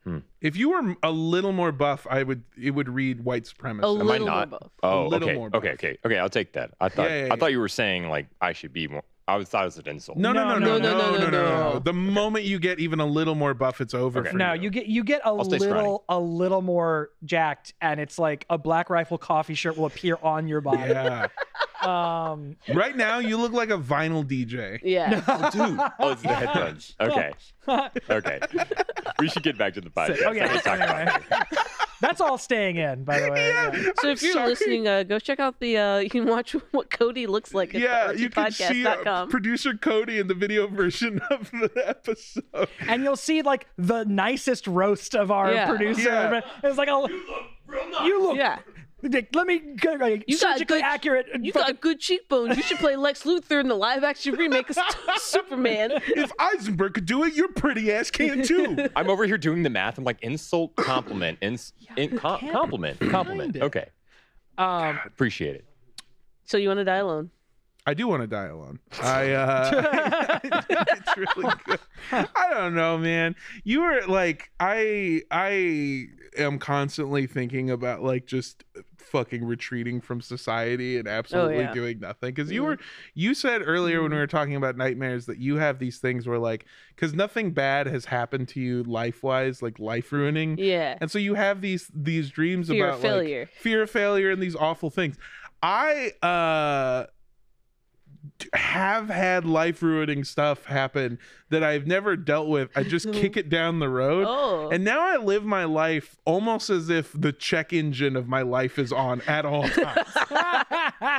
If you were a little more buff, I would it would read white supremacist. A Am I little more not? buff. Oh, A little okay. more okay, buff. okay, okay. I'll take that. I thought Yeah, yeah, I thought you were saying like I should be more. I was thought it was an insult. No, no, no, no, No, no, no, no, no, no. The moment you get even a little more buff, it's over Okay. for No, you. you get you get a I'll stay scrawny. little a little more jacked, and it's like a Black Rifle coffee shirt will appear on your body. Yeah. [LAUGHS] Um. right now, you look like a vinyl DJ. Yeah. Oh, dude. [LAUGHS] Oh, it's the headphones. [LAUGHS] Okay. Okay. we should get back to the [LAUGHS] podcast. okay. I can talk about Anyway. it. That's all staying in, by the way. Yeah. So I'm if you're sorry. listening, uh, go check out the. Uh, you can watch what Cody looks like at Yeah, you can see uh, producer Cody in the video version of the episode. And you'll see like the nicest roast of our Yeah. producer. Yeah. It's like a real you look. yeah, Let me get like, You got surgically good- accurate. you fucking- got good cheekbones. You should play Lex Luthor in the live-action remake of [LAUGHS] Superman. If Eisenberg could do it, your pretty ass can too. [LAUGHS] I'm over here doing the math. I'm like insult, compliment, ins, [LAUGHS] in, com- compliment, compliment. it. Okay, um. appreciate it. So you want to die alone? I do want to die alone. I uh it's really good. I don't know, man. You were like I I am constantly thinking about like just fucking retreating from society and absolutely yeah. doing nothing cuz you were you said earlier when we were talking about nightmares that you have these things where like cuz nothing bad has happened to you life-wise like life ruining Yeah. and so you have these these dreams Fear about failure. like fear of failure and these awful things. I uh have had life ruining stuff happen that I've never dealt with. I just [LAUGHS] kick it down the road. Oh. And now I live my life almost as if the check engine of my life is on at all [LAUGHS] times.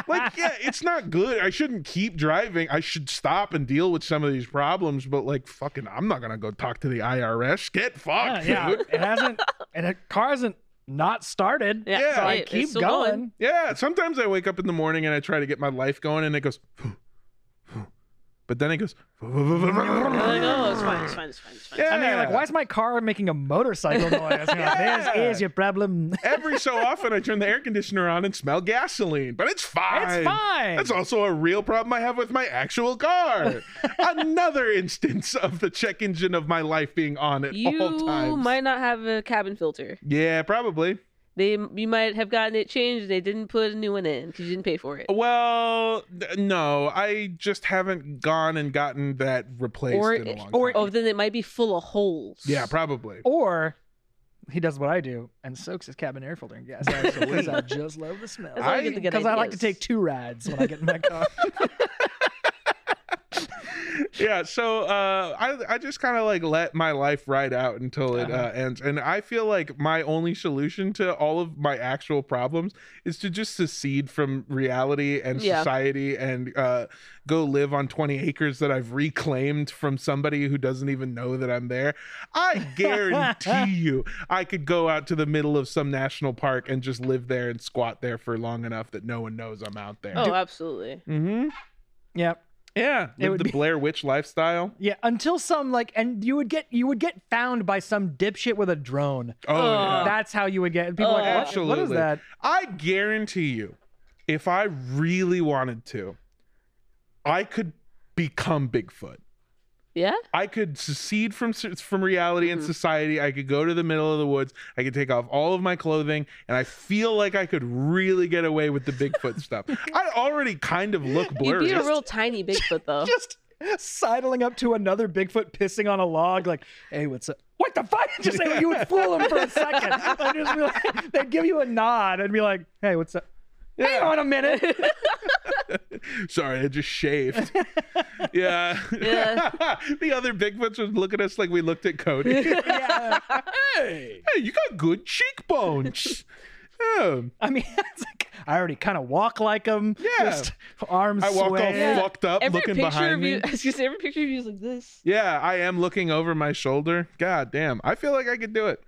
like, yeah, it's not good. I shouldn't keep driving. I should stop and deal with some of these problems. But like, fucking, I'm not gonna go talk to the IRS. Get fucked, yeah. dude. It hasn't. And a car hasn't not started. Yeah, Yeah. So I it- keep still going. Yeah, sometimes I wake up in the morning and I try to get my life going, and it goes, but then it goes. Like, oh, it's fine, it's fine, it's fine, it's fine. Yeah. And then you're like, why is my car making a motorcycle noise? Like, [LAUGHS] Yeah. This is your problem. [LAUGHS] Every so often, I turn the air conditioner on and smell gasoline, but it's fine. It's fine. That's also a real problem I have with my actual car. [LAUGHS] Another instance of the check engine of my life being on at all times. You might not have a cabin filter. Yeah, probably. They you might have gotten it changed. They didn't put a new one in because you didn't pay for it. Well, th- no, I just haven't gone and gotten that replaced Or in a long or- time. Oh, then it might be full of holes. yeah, probably. Or he does what I do and soaks his cabin air filter in gas. [LAUGHS] Because I just love the smell. That's why you get the good Because I like to ideas. take two rides when I get in my car. [LAUGHS] yeah so uh i i just kind of like let my life ride out until it uh, Uh-huh. ends and i feel like my only solution to all of my actual problems is to just secede from reality and Yeah. society and uh go live on 20 acres that i've reclaimed from somebody who doesn't even know that i'm there i guarantee [LAUGHS] you i could go out to the middle of some national park and just live there and squat there for long enough that no one knows i'm out there Oh, absolutely. mm-hmm yep. Yeah It would the be- [LAUGHS] blair witch lifestyle Yeah, until some like, and you would get you would get found by some dipshit with a drone. oh Uh, yeah. That's how you would get people. like, what, what is that? I guarantee you, if I really wanted to, I could become Bigfoot. Yeah. I could secede from from reality and Mhm. society. I could go to the middle of the woods. I could take off all of my clothing, and I feel like I could really get away with the Bigfoot stuff. [LAUGHS] I already kind of look You'd blurry. be a real tiny [LAUGHS] Bigfoot though. Just sidling up to another Bigfoot pissing on a log, like, "Hey, what's up?" What the fuck? [LAUGHS] Just say you would fool them for a second. Like, just be like- they'd give you a nod and be like, "Hey, what's up?" Hang on a minute. [LAUGHS] Sorry, I just shaved. yeah. Yeah. [LAUGHS] the other Bigfoots would look at us like we looked at Cody. [LAUGHS] yeah. hey, hey, you got good cheekbones. Yeah. I mean, it's like I already kind of walk like them. Yeah. Just arms I walk all sway. Yeah. fucked up Every looking picture behind of me. you, I was gonna say, every picture of you is like this. Yeah, I am looking over my shoulder. God damn. I feel like I could do it.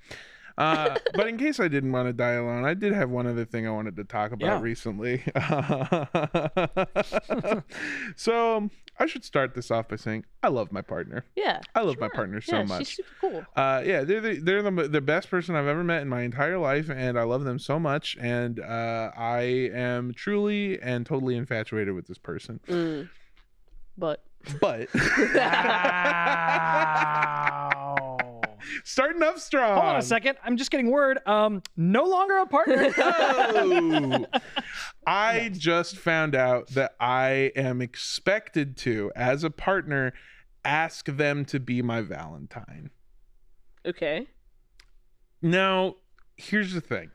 Uh, but in case I didn't want to die alone, I did have one other thing I wanted to talk about Yeah. recently. [LAUGHS] so I should start this off by saying I love my partner. Yeah. I love my partner so yeah, much. She's super cool. Uh, yeah, they're the, they're the, the best person I've ever met in my entire life, and I love them so much. And uh, I am truly and totally infatuated with this person. Mm. But But Wow. [LAUGHS] [LAUGHS] [LAUGHS] starting off strong. Hold on a second. I'm just getting word. Um, no longer a partner. [LAUGHS] Oh. [LAUGHS] I just found out that I am expected to, as a partner, ask them to be my Valentine. okay. Now, here's the thing.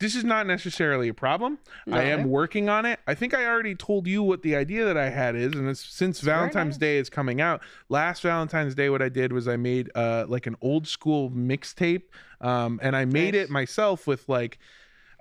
This is not necessarily a problem. I am working on it. I think I already told you what the idea that I had is, and it's, since Valentine's nice. Day is coming out, last Valentine's Day, what I did was I made uh, like an old school mixtape, um, and I made Nice. it myself with like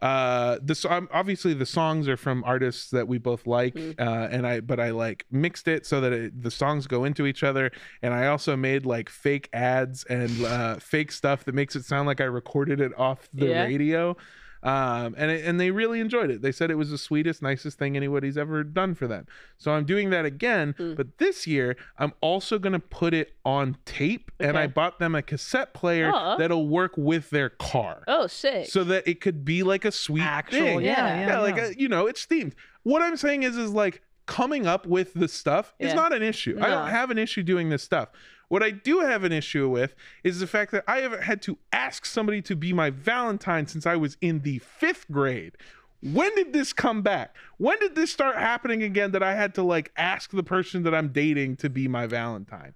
uh the um, obviously the songs are from artists that we both like Mm. uh and i but i like mixed it so that it, the songs go into each other and i also made like fake ads and uh fake stuff that makes it sound like i recorded it off the Yeah. radio um and it, and they really enjoyed it they said it was the sweetest nicest thing anybody's ever done for them so i'm doing that again Mm. but this year i'm also going to put it on tape and i bought them a cassette player Aw. that'll work with their car Oh, sick. so that it could be like a sweet Actual, thing. yeah, Yeah. yeah, Yeah, like yeah. uh you know, it's themed. What I'm saying is, is like coming up with the stuff is not an issue. I don't have an issue doing this stuff. What I do have an issue with is the fact that I haven't had to ask somebody to be my Valentine since I was in the fifth grade. When did this come back? When did this start happening again that I had to like ask the person that I'm dating to be my Valentine?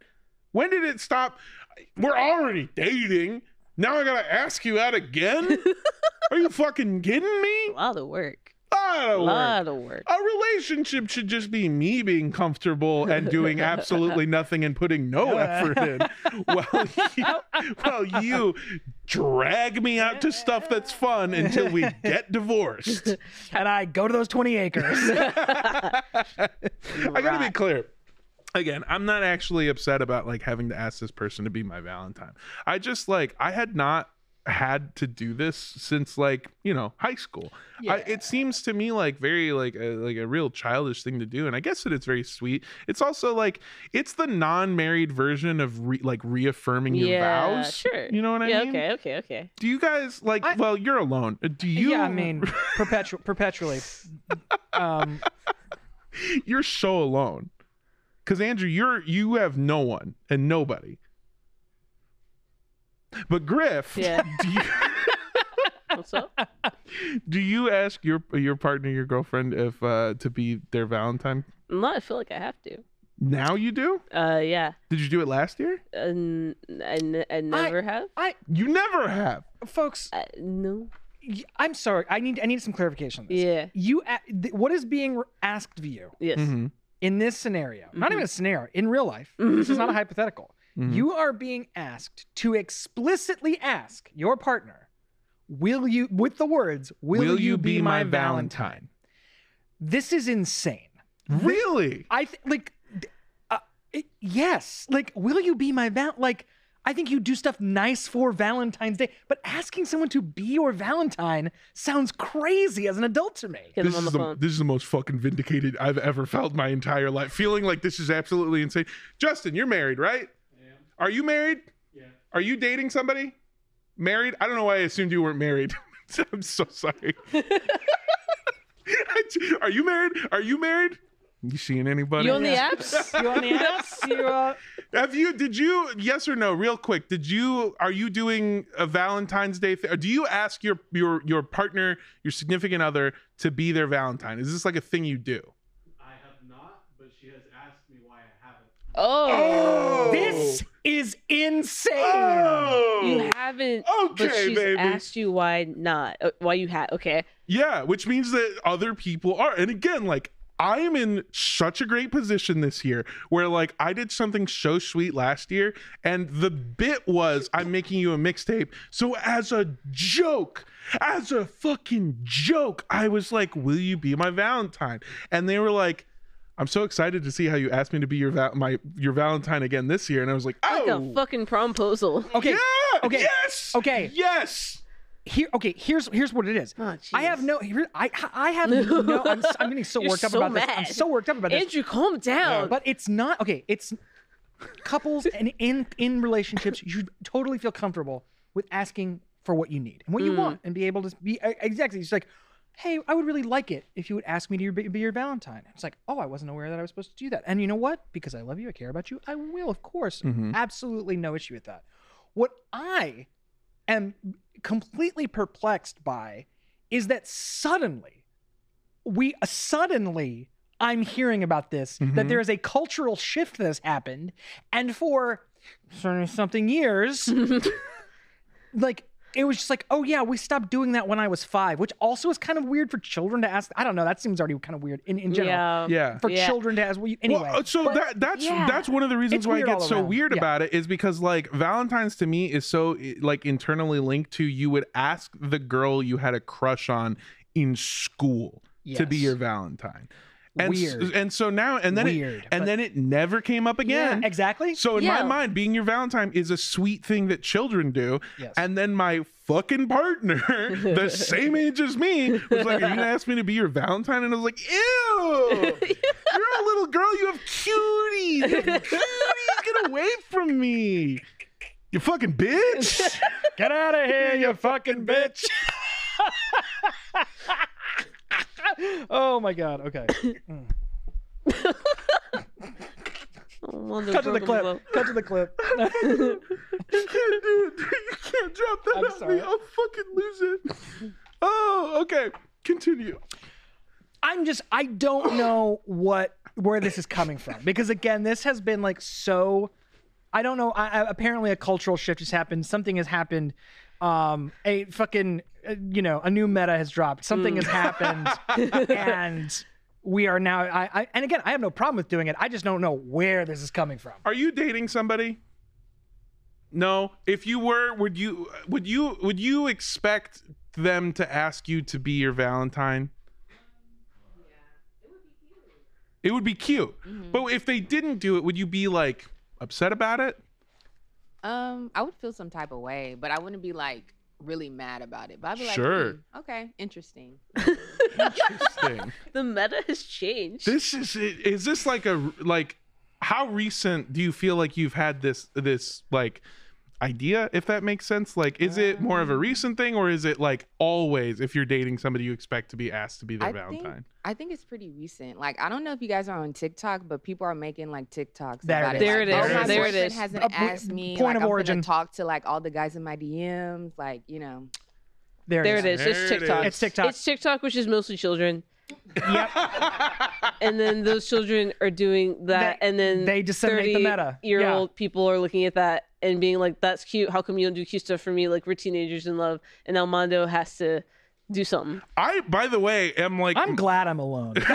When did it stop? We're already dating. Now I gotta ask you out again? [LAUGHS] Are you fucking kidding me? a lot of work. Lot A of work. lot of work. A relationship should just be me being comfortable and doing [LAUGHS] absolutely nothing and putting no effort in. While you, while you drag me out to stuff that's fun until we get divorced. [LAUGHS] and I go to those 20 acres. [LAUGHS] I gotta be clear. Again, I'm not actually upset about like having to ask this person to be my Valentine. I just like I had not had to do this since like you know high school. I, it seems to me like very like a, like a real childish thing to do, and I guess that it's very sweet. It's also like it's the non-married version of re, like reaffirming your yeah, vows. sure. You know what I yeah, mean? okay, okay, okay. Do you guys like? I- well, you're alone. Uh, Do you? yeah, I mean, [LAUGHS] perpetual, perpetually. Um, you're so alone. Cause Andrew, you're you have no one and nobody. But Griff, Yeah. [LAUGHS] do you [LAUGHS] What's up? do you ask your your partner, your girlfriend, if uh to be their Valentine? No, I feel like I have to. Now you do? Uh, yeah. Did you do it last year? And I, n- I never have. I, You never have. folks, I, no. y- I'm sorry. I need, I need some clarification on this. Yeah. You, a- th- what is being asked of you Yes. Mhm. in this scenario? Not Mhm. even a scenario. In real life, this is not a hypothetical. Mhm. You are being asked to explicitly ask your partner, "Will you?" With the words, "Will, you, be, my Valentine?" This is insane. Really? I th- like, uh, it, yes, like, will you be my val? Like, I think you do stuff nice for Valentine's Day, but asking someone to be your Valentine sounds crazy as an adult to me. Get This on is the the phone. this is the most fucking vindicated I've ever felt my entire life. Feeling like this is absolutely insane. Justin, you're married, right? Are you married? Yeah. Are you dating somebody? Married? I don't know why I assumed you weren't married. [LAUGHS] I'm so sorry. [LAUGHS] Are you married? Are you married? You seeing anybody? You on the apps? You on the [LAUGHS] apps? You, uh, Have you? Did you? Yes or no? Real quick. Did you? Are you doing a Valentine's Day? Th- do you ask your your your partner, your significant other, to be their Valentine? Is this like a thing you do? I have not, but she has asked me why I haven't. Oh. This is insane. Oh. You haven't. Okay, but she's baby. asked you why not. Uh, Why you had? Okay. Yeah, which means that other people are. And again, like I am in such a great position this year where like I did something so sweet last year and the bit was I'm making you a mixtape. So as a joke, as a fucking joke, I was like, "Will you be my Valentine?" And they were like, I'm so excited to see how you asked me to be your val- my your Valentine again this year, and I was like, oh, Like "Oh, a fucking promposal. Okay. yeah, okay, yes, okay. yes." Here, okay. Here's here's what it is. Oh, I have no. Here, I I have no. [LAUGHS] I'm, s- I'm getting so worked up so about this. I'm so worked up about this. Andrew, calm down. But it's not okay. It's couples and in in relationships. You should totally feel comfortable with asking for what you need and what you mm. want, and be able to be exactly. It's like, hey, I would really like it if you would ask me to be be your Valentine. It's like, oh, I wasn't aware that I was supposed to do that. And you know what? Because I love you, I care about you. I will, of course, absolutely no issue with that. What I am completely perplexed by is that suddenly we suddenly I'm hearing about this that Mhm. there is a cultural shift that has happened, and for certain something years, [LAUGHS] like it was just like, oh yeah, we stopped doing that when I was five, which also is kind of weird for children to ask. I don't know. That seems already kind of weird in, in general yeah. Yeah. for Yeah. children to ask. Well, anyway, Well, uh, so but- that that's yeah. that's one of the reasons It's why weird it all gets so around. weird Yeah. about it is because like Valentine's to me is so like internally linked to you would ask the girl you had a crush on in school to be your Valentine. And s- and so now and then Weird, it, and but- then it never came up again. yeah, exactly. So in my Yeah. mind, being your Valentine is a sweet thing that children do. Yes. And then my fucking partner, [LAUGHS] the same age as me, was like, "Are you gonna ask me to be your Valentine?" And I was like, "Ew, [LAUGHS] you're a little girl. You have cuties. You have [LAUGHS] cuties. Get away from me, you fucking bitch." Get out of here, you fucking bitch. Oh my god. Okay. Mm. Mondo Cut to the clip. Cut to the clip. You can't do it. [LAUGHS] You can't drop that I'm on me. I'll fucking lose it. Oh, okay. Continue. I'm just I don't know what where this is coming from because again this has been like so I don't know I, I- apparently a cultural shift has happened something has happened um a fucking uh, you know a new meta has dropped something has happened [LAUGHS] and we are now I, I and again I have no problem with doing it I just don't know where this is coming from Are you dating somebody? No. If you were, would you would you would you expect them to ask you to be your Valentine? Yeah. It would be cute. But if they didn't do it, would you be like upset about it? Um, I would feel some type of way, but I wouldn't be like really mad about it. But I'd be like, Sure. "Hmm, okay, interesting. [LAUGHS] Interesting. [LAUGHS] The meta has changed. this is is this like a like how recent do you feel like you've had this this like idea if that makes sense like is it more of a mm. recent thing or is it like always if you're dating somebody you expect to be asked to be their I valentine think I think it's pretty recent. Like I don't know if you guys are on TikTok, but people are making like TikToks There about it it. is. There like, it oh, is. my There it boyfriend. Hasn't po- asked me. point like, of I'm origin. Gonna talk to like all the guys in my DMs. Like you know. there, there it is. There It's TikTok. is. It's TikTok. It's TikTok, which is mostly children. yep [LAUGHS] and then those children are doing that, They- and then they disseminate the meta. Year Yeah. old people are looking at that and being like, "That's cute. How come you don't do cute stuff for me? Like we're teenagers in love." And now Mondo has to do something. i by the way am like I'm glad I'm alone [LAUGHS]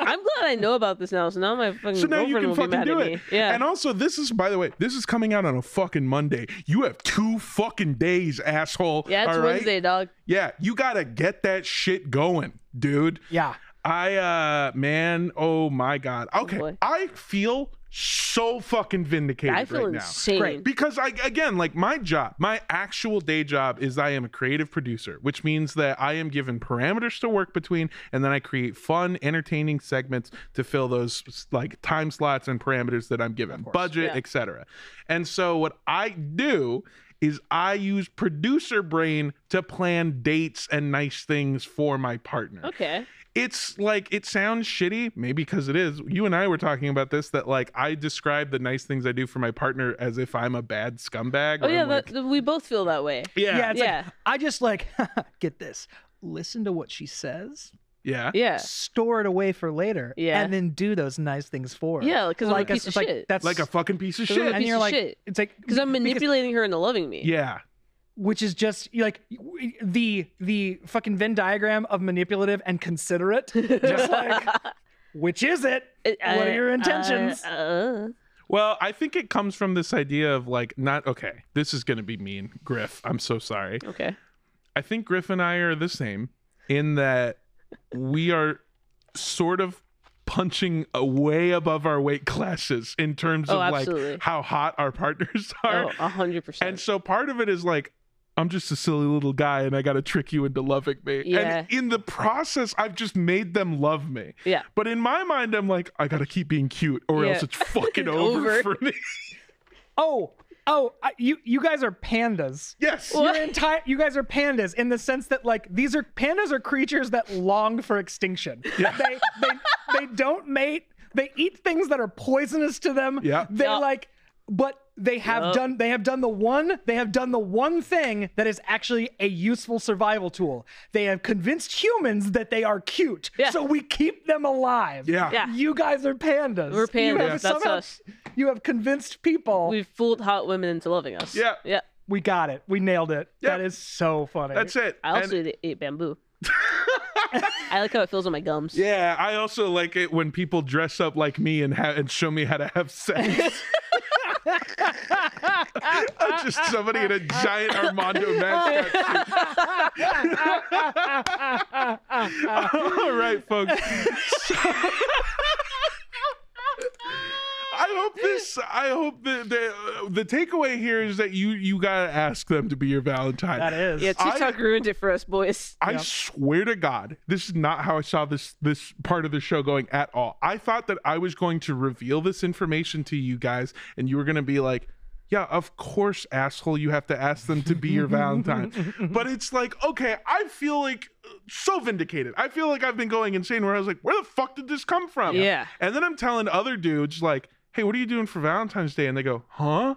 I'm glad I know about this now. So now my fucking so now you girlfriend can will be fucking mad do at it me. Yeah. and also this is by the way this is coming out on a fucking monday you have two fucking days asshole yeah, it's all right? Wednesday, dog. yeah you gotta get that shit going dude yeah I uh man, oh my god. Okay. boy. I feel so fucking vindicated I feel right now. Great. Because I again, like my job, my actual day job is I am a creative producer, which means that I am given parameters to work between and then I create fun, entertaining segments to fill those like time slots and parameters that I'm given, budget, Yeah. etc. And so what I do is I use producer brain to plan dates and nice things for my partner Okay. it's like it sounds shitty maybe because it is you and i were talking about this that like i describe the nice things i do for my partner as if i'm a bad scumbag Oh yeah, I'm that, we both feel that way. yeah yeah, it's Yeah. like I just like [LAUGHS] get this. Listen to what she says, Yeah. Yeah. store it away for later, Yeah. and then do those nice things for her. Yeah, because I'm a like piece it's of like shit. that's Like a fucking piece of I'm shit. and you're of like shit. it's like Because I'm manipulating her into loving me. Yeah. which is just like the the fucking Venn diagram of manipulative and considerate. just like [LAUGHS] which is it? It- What are your uh, intentions? I- uh, Well, I think it comes from this idea of like not okay. This is gonna be mean, Griff. I'm so sorry. okay. I think Griff and I are the same in that we are sort of punching a way above our weight classes in terms Oh, of absolutely. like how hot our partners [LAUGHS] are. Oh, a hundred and percent. And so part of it is like I'm just a silly little guy and I got to trick you into loving me. Yeah. And in the process I've just made them love me. Yeah. But in my mind I'm like I got to keep being cute or Yeah. else it's [LAUGHS] fucking over, Over. for me. Oh, oh, I, you you guys are pandas. yes. Your entire you guys are pandas in the sense that like these are pandas are creatures that long for extinction. They they they don't mate. They eat things that are poisonous to them. Yeah. They Yeah. like but they have Yup. done they have done the one they have done the one thing that is actually a useful survival tool. They have convinced humans that they are cute. Yeah. So we keep them alive. Yeah. Yeah. You guys are pandas. We're You pandas. have That's somehow- us. You have convinced people. We've fooled hot women into loving us. Yeah. Yeah. we got it. We nailed it. Yep. That is so funny. That's it. I also ate- ate bamboo. [LAUGHS] I like how it feels on my gums. Yeah, I also like it when people dress up like me and ha- and show me how to have sex. [LAUGHS] [LAUGHS] I'm just somebody in a giant Armando mascot suit. All right, folks. So- I hope this. I hope the the, the takeaway here is that you you gotta ask them to be your Valentine. that is. Yeah, I- TikTok ruined it for us boys. I Yep. swear to God, this is not how I saw this this part of the show going at all. I thought that I was going to reveal this information to you guys, and you were going to be like, "Yeah, of course, asshole. You have to ask them to be your Valentine." [LAUGHS] but it's like, okay, I feel like uh, so vindicated. I feel like I've been going insane. Where I was like, "Where the fuck did this come from?" Yeah. And then I'm telling other dudes like, "Hey, what are you doing for Valentine's Day?" And they go, "Huh."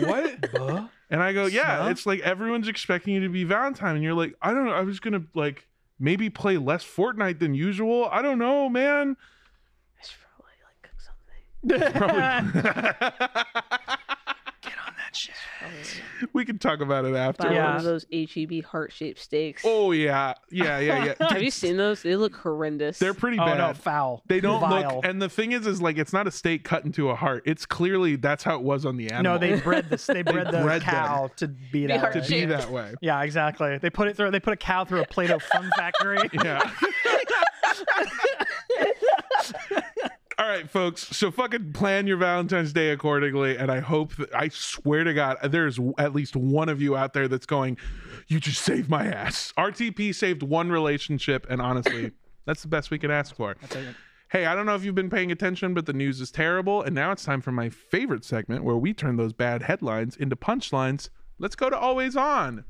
What? [COUGHS] And I go, yeah, Snuff? it's like everyone's expecting you to be Valentine, and you're like, I don't know, I was gonna like maybe play less Fortnite than usual. I don't know, man. I should probably like cook something. [LAUGHS] Probably. [LAUGHS] [LAUGHS] Get on we can talk about it after. Buy Yeah. one of those HEB heart shaped steaks. Oh yeah, yeah, yeah, yeah. [LAUGHS] Have you seen those? They look horrendous. They're pretty Oh bad. no, foul. They don't Vile. look, and the thing is, is like it's not a steak cut into a heart. It's clearly that's how it was on the animal. No, they bred this. They [LAUGHS] bred the bred them. cow to be that hard to way. be that way. Yeah, exactly. They put it through. They put a cow through a Play-Doh fun factory. [LAUGHS] Yeah. All right, folks. So fucking plan your Valentine's Day accordingly, and I hope that I swear to God, there's at least one of you out there that's going, "You just saved my ass." RTP saved one relationship, and honestly, [COUGHS] that's the best we can ask for. Hey, I don't know if you've been paying attention, but the news is terrible, and now it's time for my favorite segment where we turn those bad headlines into punchlines. Let's go to Always On.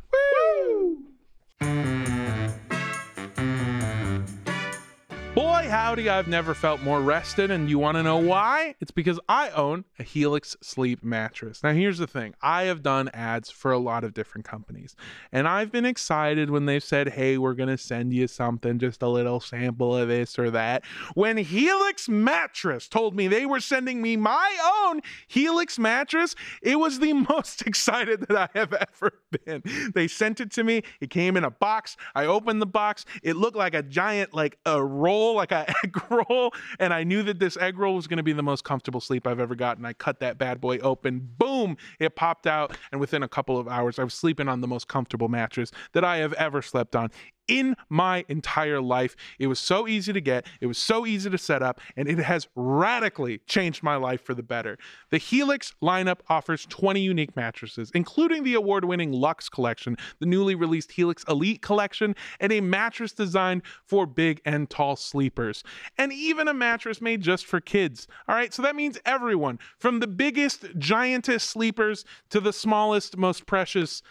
Howdy, I've never felt more rested, and you want to know why? It's because I own a Helix sleep mattress. Now, here's the thing I have done ads for a lot of different companies, and I've been excited when they've said, hey, we're going to send you something, just a little sample of this or that. When Helix Mattress told me they were sending me my own Helix mattress, it was the [LAUGHS] most excited that I have ever been. They sent it to me, it came in a box. I opened the box, it looked like a giant, like a roll, like a [LAUGHS] egg roll. And I knew that this egg roll was going to be the most comfortable sleep I've ever gotten. I cut that bad boy open, boom, it popped out. And within a couple of hours, I was sleeping on the most comfortable mattress that I have ever slept on in my entire life. It was so easy to get, it was so easy to set up, and it has radically changed my life for the better. The Helix lineup offers 20 unique mattresses, including the award winning Luxe collection, the newly released Helix Elite collection, and a mattress designed for big and tall sleepers, and even a mattress made just for kids. All right, so that means everyone, from the biggest, giantest sleepers to the smallest, most precious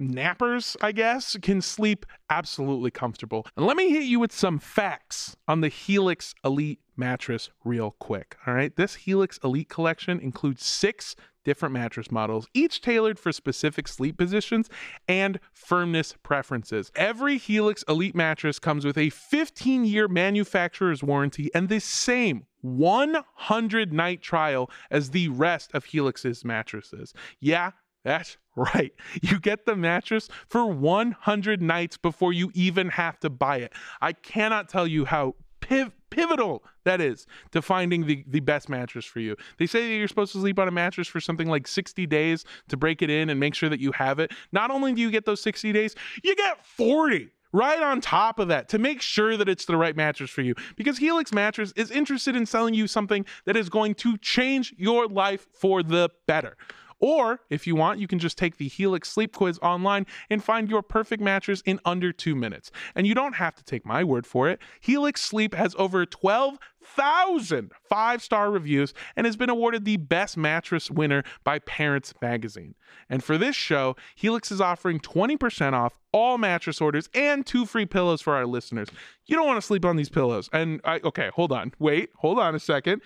nappers, I guess, can sleep absolutely comfortable. And let me hit you with some facts on the Helix Elite mattress real quick. All right. This Helix Elite collection includes six different mattress models, each tailored for specific sleep positions and firmness preferences. Every Helix Elite mattress comes with a 15 year manufacturer's warranty and the same 100 night trial as the rest of Helix's mattresses. Yeah, that's right. You get the mattress for 100 nights before you even have to buy it. I cannot tell you how piv- pivotal that is to finding the, the best mattress for you. They say that you're supposed to sleep on a mattress for something like 60 days to break it in and make sure that you have it. Not only do you get those 60 days, you get 40 right on top of that to make sure that it's the right mattress for you because Helix Mattress is interested in selling you something that is going to change your life for the better. Or if you want, you can just take the Helix Sleep Quiz online and find your perfect mattress in under two minutes. And you don't have to take my word for it. Helix Sleep has over 12,000 five star reviews and has been awarded the best mattress winner by Parents Magazine. And for this show, Helix is offering 20% off all mattress orders and two free pillows for our listeners. You don't want to sleep on these pillows. And I, okay, hold on. Wait, hold on a second.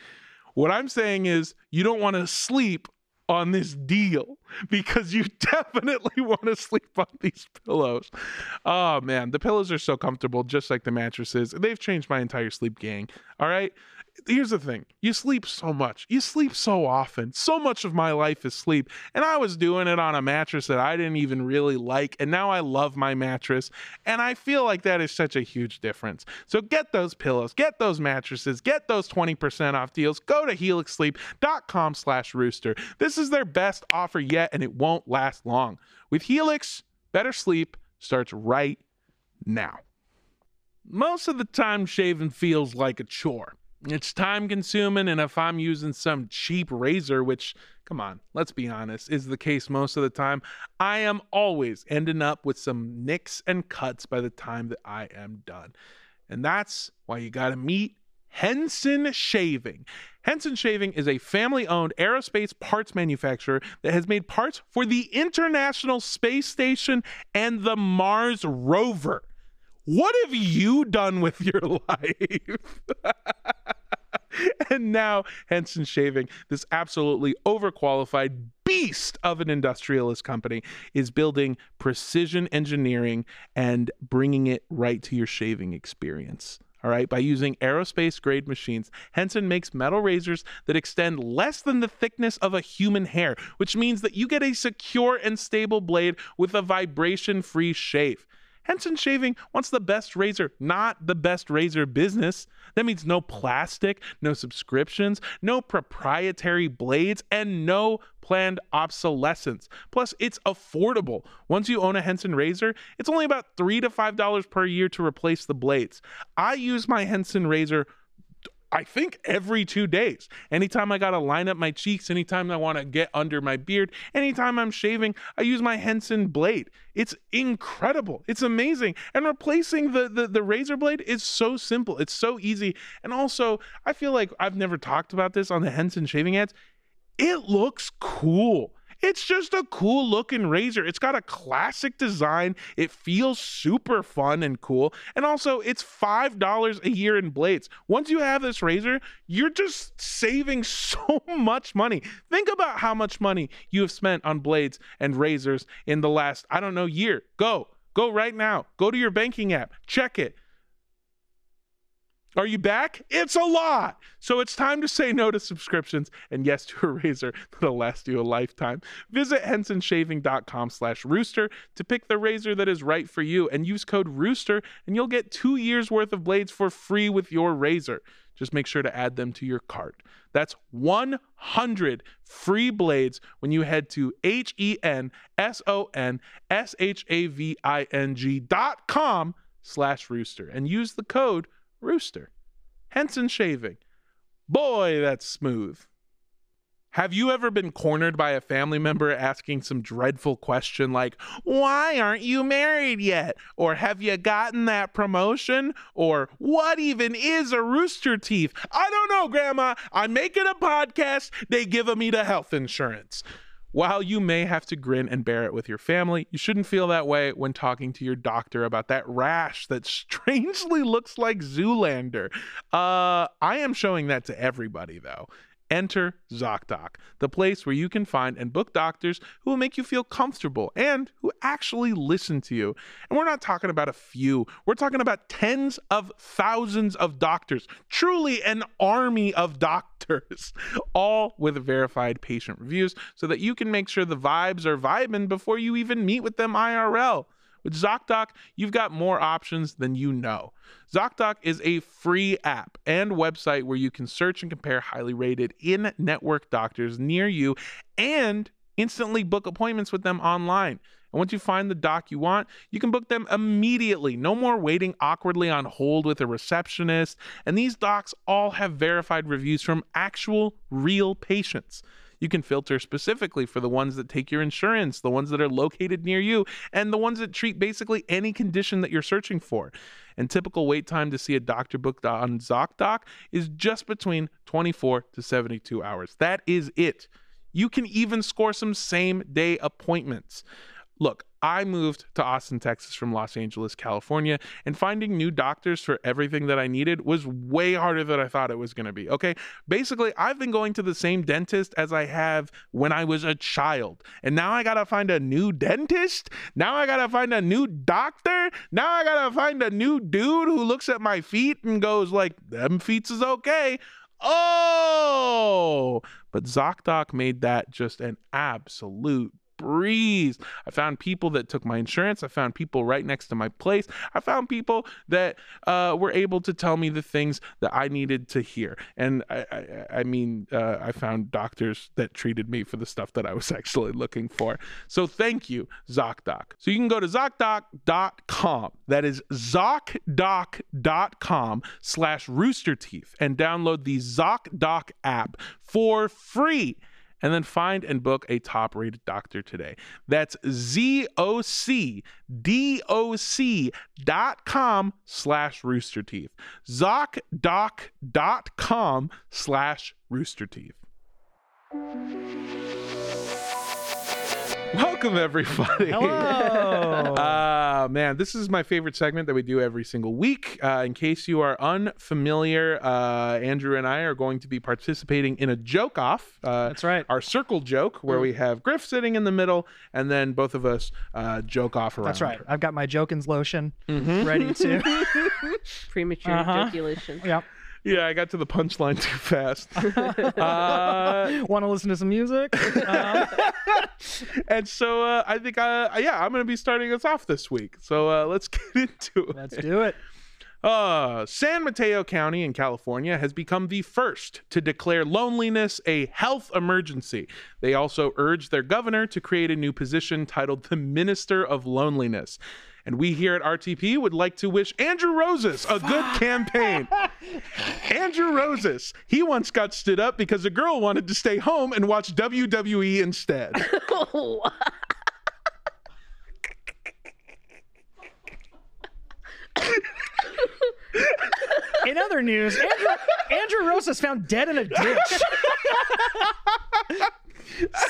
What I'm saying is, you don't want to sleep on this deal because you [LAUGHS] definitely want to sleep on these pillows. Oh man, the pillows are so comfortable, just like the mattresses. They've changed my entire sleep gang. All right? Here's the thing. You sleep so much. You sleep so often. So much of my life is sleep. And i was doing it on a mattress that i didn't even really like and now i love my mattress and i feel like that is such a huge difference. So get those pillows get those mattresses get those 20% off deals. Go to helixsleep.com slash rooster. This is their best offer yet and it won't last long. With helix better sleep starts right now. Most of the time shaving feels like a chore. It's time consuming, and if I'm using some cheap razor, which, come on, let's be honest, is the case most of the time, I am always ending up with some nicks and cuts by the time that I am done. And that's why you got to meet Henson Shaving. Henson Shaving is a family owned aerospace parts manufacturer that has made parts for the International Space Station and the Mars rover. What have you done with your [LAUGHS] life? and now Henson Shaving, this absolutely overqualified beast of an industrialist company, is building precision engineering and bringing it right to your shaving experience. All right, by using aerospace grade machines, Henson makes metal razors that extend less than the thickness of a human hair, which means that you get a secure and stable blade with a vibration free shave. Henson Shaving wants the best razor, not the best razor business. That means no plastic, no subscriptions, no proprietary blades, and no planned obsolescence. Plus, it's affordable. Once you own a Henson razor, it's only about 3 to $5 per year to replace the blades. I use my Henson razor I think every two days. Anytime I got to line up my cheeks, anytime I want to get under my beard, anytime I'm shaving, I use my Henson blade. It's incredible. It's amazing. And replacing the, the, the razor blade is so simple. It's so easy. And also, I feel like I've never talked about this on the Henson shaving ads. It looks cool. It's just a cool looking razor. It's got a classic design. It feels super fun and cool. And also, it's $5 a year in blades. Once you have this razor, you're just saving [LAUGHS] so much money. Think about how much money you have spent on blades and razors in the last, I don't know, year. Go. Go right now. Go to your banking app. Check it. Are you back? It's a lot. So it's time to say no to subscriptions and yes to a razor that'll last you a lifetime. Visit hensonshaving.com slash rooster to pick the razor that is right for you and use code rooster and you'll get two years worth of blades for free with your razor. Just make sure to add them to your cart. That's 100 free blades when you head to H E N S O N S H A V I N G dot com slash rooster and use the code Rooster. Henson shaving. Boy, that's smooth. Have you ever been cornered by a family member asking some dreadful question like, Why aren't you married yet? Or have you gotten that promotion? Or what even is a rooster teeth? I don't know, Grandma. I'm making a podcast. They give me the health insurance. While you may have to grin and bear it with your family, you shouldn't feel that way when talking to your doctor about that rash that [LAUGHS] strangely looks like Zoolander. Uh, I am showing that to everybody though. Enter ZocDoc, the place where you can find and book doctors who will make you feel comfortable and who actually listen to you. And we're not talking about a few, we're talking about tens of thousands of doctors, truly an army of doctors, [LAUGHS] all with verified patient reviews so that you can make sure the vibes are vibing before you even meet with them IRL. With ZocDoc, you've got more options than you know. ZocDoc is a free app and website where you can search and compare highly rated in network doctors near you and instantly book appointments with them online. And once you find the doc you want, you can book them immediately. No more waiting awkwardly on hold with a receptionist. And these docs all have verified reviews from actual real patients. You can filter specifically for the ones that take your insurance, the ones that are located near you, and the ones that treat basically any condition that you're searching for. And typical wait time to see a doctor booked on ZocDoc is just between 24 to 72 hours. That is it. You can even score some same day appointments. Look, I moved to Austin, Texas from Los Angeles, California, and finding new doctors for everything that I needed was way harder than I thought it was going to be. Okay. Basically, I've been going to the same dentist as I have when I was a child. And now I got to find a new dentist. Now I got to find a new doctor. Now I got to find a new dude who looks at my feet and goes like, them feet is okay. Oh, but ZocDoc made that just an absolute breeze. I found people that took my insurance. I found people right next to my place. I found people that uh, were able to tell me the things that I needed to hear. And I, I, I mean, uh, I found doctors that treated me for the stuff that I was [LAUGHS] actually looking for. So thank you, ZocDoc. So you can go to ZocDoc.com. That is ZocDoc.com slash roosterteeth and download the ZocDoc app for free and then find and book a top rated doctor today. That's zocdoc.com slash roosterteeth. Zocdoc.com slash roosterteeth. Welcome, everybody. Hello. Uh, [LAUGHS] man, this is my favorite segment that we do every single week. Uh, in case you are unfamiliar, uh, Andrew and I are going to be participating in a joke off. Uh, That's right. Our circle joke, where we have Griff sitting in the middle, and then both of us uh, joke off around. That's right. I've got my Jokins lotion Mhm. ready to. [LAUGHS] [LAUGHS] Premature Uh-huh. ejaculation. yep. Yeah, I got to the punchline too fast. [LAUGHS] uh, Want to listen to some music? Uh, [LAUGHS] and so uh, I think, uh, yeah, I'm going to be starting us off this week. So uh, let's [LAUGHS] get into it. let's do it. Uh, San Mateo County in California has become the first to declare loneliness a health emergency. They also urged their governor to create a new position titled the Minister of Loneliness. And we here at RTP would like to wish Andrew Rosas a good campaign. [LAUGHS] Andrew Rosas, he once got stood up because a girl wanted to stay home and watch WWE instead. [LAUGHS] In other news, Andrew, Andrew Rosas found dead in a ditch. [LAUGHS]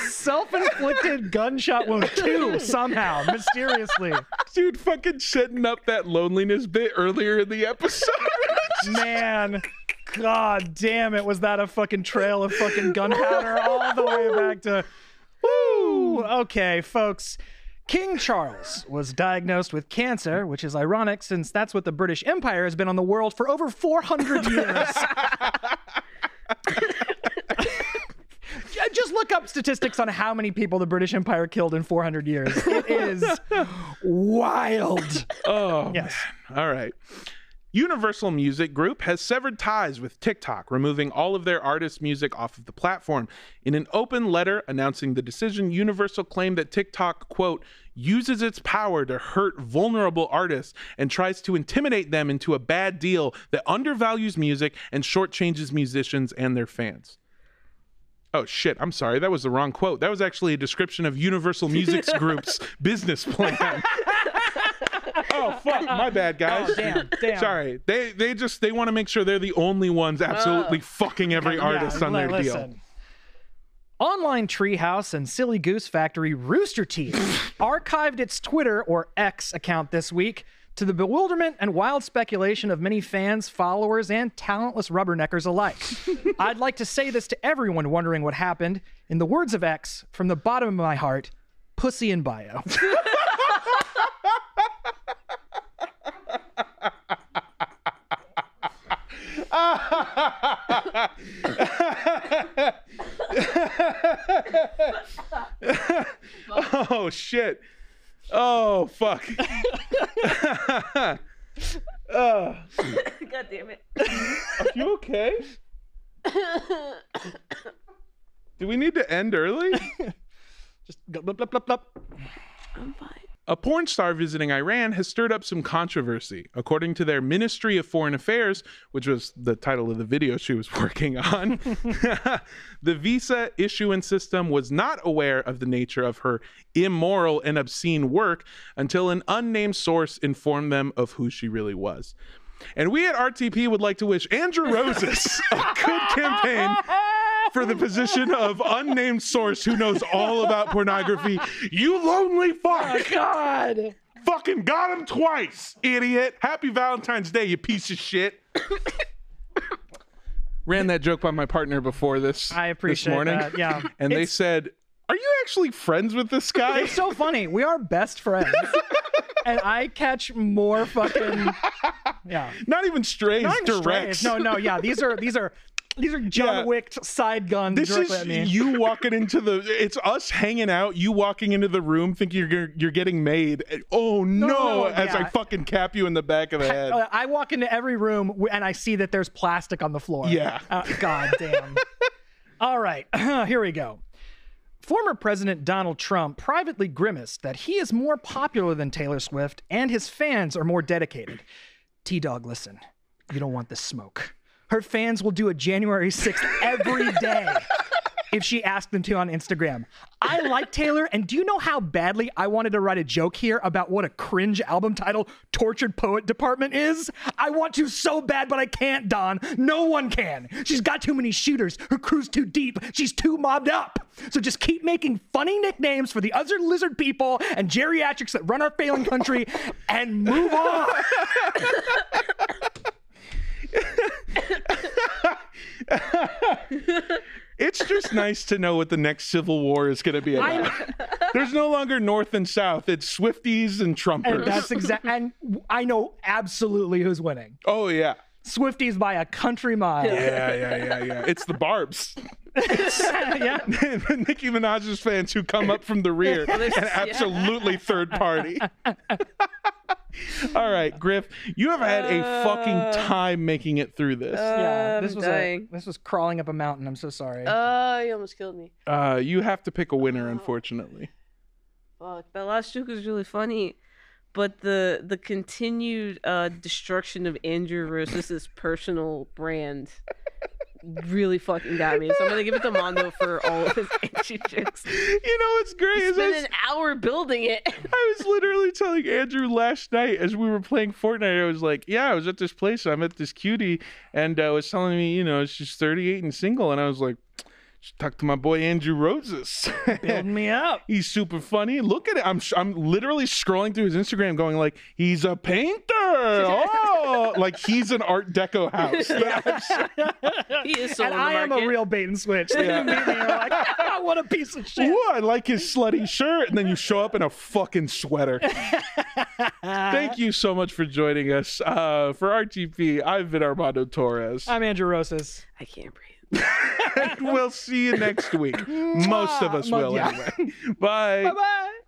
Self-inflicted gunshot wound two somehow mysteriously. Dude, fucking setting up that loneliness bit earlier in the episode. [LAUGHS] Man, god damn it, was that a fucking trail of fucking gunpowder all the way back to Woo! Okay, folks. King Charles was diagnosed with cancer, which is ironic since that's what the British Empire has been on the world for over 400 years. [LAUGHS] Just look up statistics on how many people the British Empire killed in 400 years. It is wild. Oh, Yes. man. All right. Universal Music Group has severed ties with TikTok, removing all of their artists' music off of the platform. In an open letter announcing the decision, Universal claimed that TikTok, quote, uses its power to hurt vulnerable artists and tries to intimidate them into a bad deal that undervalues music and shortchanges musicians and their fans. Oh shit, I'm sorry. That was the wrong quote. That was actually a description of Universal Music [LAUGHS] Group's business plan. [LAUGHS] oh fuck, my bad, oh, guys. Oh, damn, damn. Sorry. They they just they want to make sure they're the only ones absolutely oh. fucking every artist Yeah, on their li- deal. Online Treehouse and Silly Goose Factory Rooster Teeth [LAUGHS] archived its Twitter or X account this week to the bewilderment and wild speculation of many fans, followers, and talentless rubberneckers alike. [LAUGHS] I'd like to say this to everyone wondering what happened. In the words of X, from the bottom of my heart, pussy in bio. [LAUGHS] [LAUGHS] oh shit. Oh fuck. uh, [LAUGHS] [LAUGHS] God damn it. are you okay? Do we need to end early? [LAUGHS] Just go blip, blip, blip, blip. I'm fine. A porn star visiting Iran has stirred up some controversy. According to their Ministry of Foreign Affairs, which was the title of the video she was [LAUGHS] working on, [LAUGHS] the visa issuance system was not aware of the nature of her immoral and obscene work until an unnamed source informed them of who she really was. And we at RTP would like to wish Andrew Rosas [LAUGHS] a good campaign for the position of unnamed source who knows all about pornography. You lonely fuck! Oh, God. Fucking got him twice, idiot. Happy Valentine's Day, you piece of shit. Ran that joke by my partner before this. I appreciate this morning, that. Yeah. And they said, "Are you actually friends with this guy?" It's so funny. We are best friends. and I catch more fucking Yeah. Not even strays, Not even directs. strays. No, no, yeah. These are these are these are John Yeah. Wick side guns This is at me. you walking into the. It's us hanging out. You walking into the room, thinking you're you're getting made. Oh no! no, no, as I fucking cap you in the back of the head. Uh, I walk into every room and I see that there's plastic on the floor. Yeah. Uh, God damn. [LAUGHS] All right, [CLEARS THROAT] here we go. Former President Donald Trump privately grimaced that he is more popular than Taylor Swift and his fans are more dedicated. T Dog, listen, you don't want this smoke. Her fans will do a January 6th every day [LAUGHS] if she asked them to on Instagram. I like Taylor, and do you know how badly I wanted to write a joke here about what a cringe album title Tortured Poet Department is? I want to so bad, but I can't, Don. No one can. She's got too many shooters. Her crew's too deep. She's too mobbed up. So just keep making funny nicknames for the other lizard people and geriatrics that run our failing country and move on. [LAUGHS] [LAUGHS] It's just nice to know what the next civil war is going to be about. There's no longer North and South. It's Swifties and Trumpers. And that's exactly. And I know absolutely who's winning. oh yeah. Swifties by a country mile. Yeah, yeah, yeah, yeah. [LAUGHS] It's the Barbs. [LAUGHS] yeah. [LAUGHS] Nicki Minaj's fans who come up from the rear and absolutely third party. All right, Griff, you have had a fucking time making it through this. Yeah, I'm this was dying. a, this was crawling up a mountain. I'm so sorry. Uh, you almost killed me. Uh, you have to pick a winner, unfortunately. Fuck. That last joke was really funny. But the the continued uh, destruction of Andrew Rosas' personal brand really fucking got me. So I'm gonna give it to Mondo for all of his [LAUGHS] Andrew jokes. You know what's great He spent was, an hour building it. I was literally telling Andrew last night as we were playing Fortnite. I was like, "Yeah, I was at this place. I met this cutie, and uh, was telling me, you know, she's 38 and single." And I was like, "Just talk to my boy Andrew Rosas." [LAUGHS] Building me up. He's super funny. Look at it. I'm I'm literally scrolling through his Instagram, going like, "He's a painter." [LAUGHS] Oh, like he's an Art Deco house. [LAUGHS] he is so and I am a real bait and switch. They Yeah. meet me, you're like, "Ah, what a piece of shit. Ooh, I like his slutty shirt, and then you show up in a fucking sweater. Thank you so much for joining us. Uh, for RTP, I've been Armando Torres. I'm Andrew Rosas. I can't breathe. [LAUGHS] we'll see you next week. Most of us will anyway. [LAUGHS] Bye. Bye bye.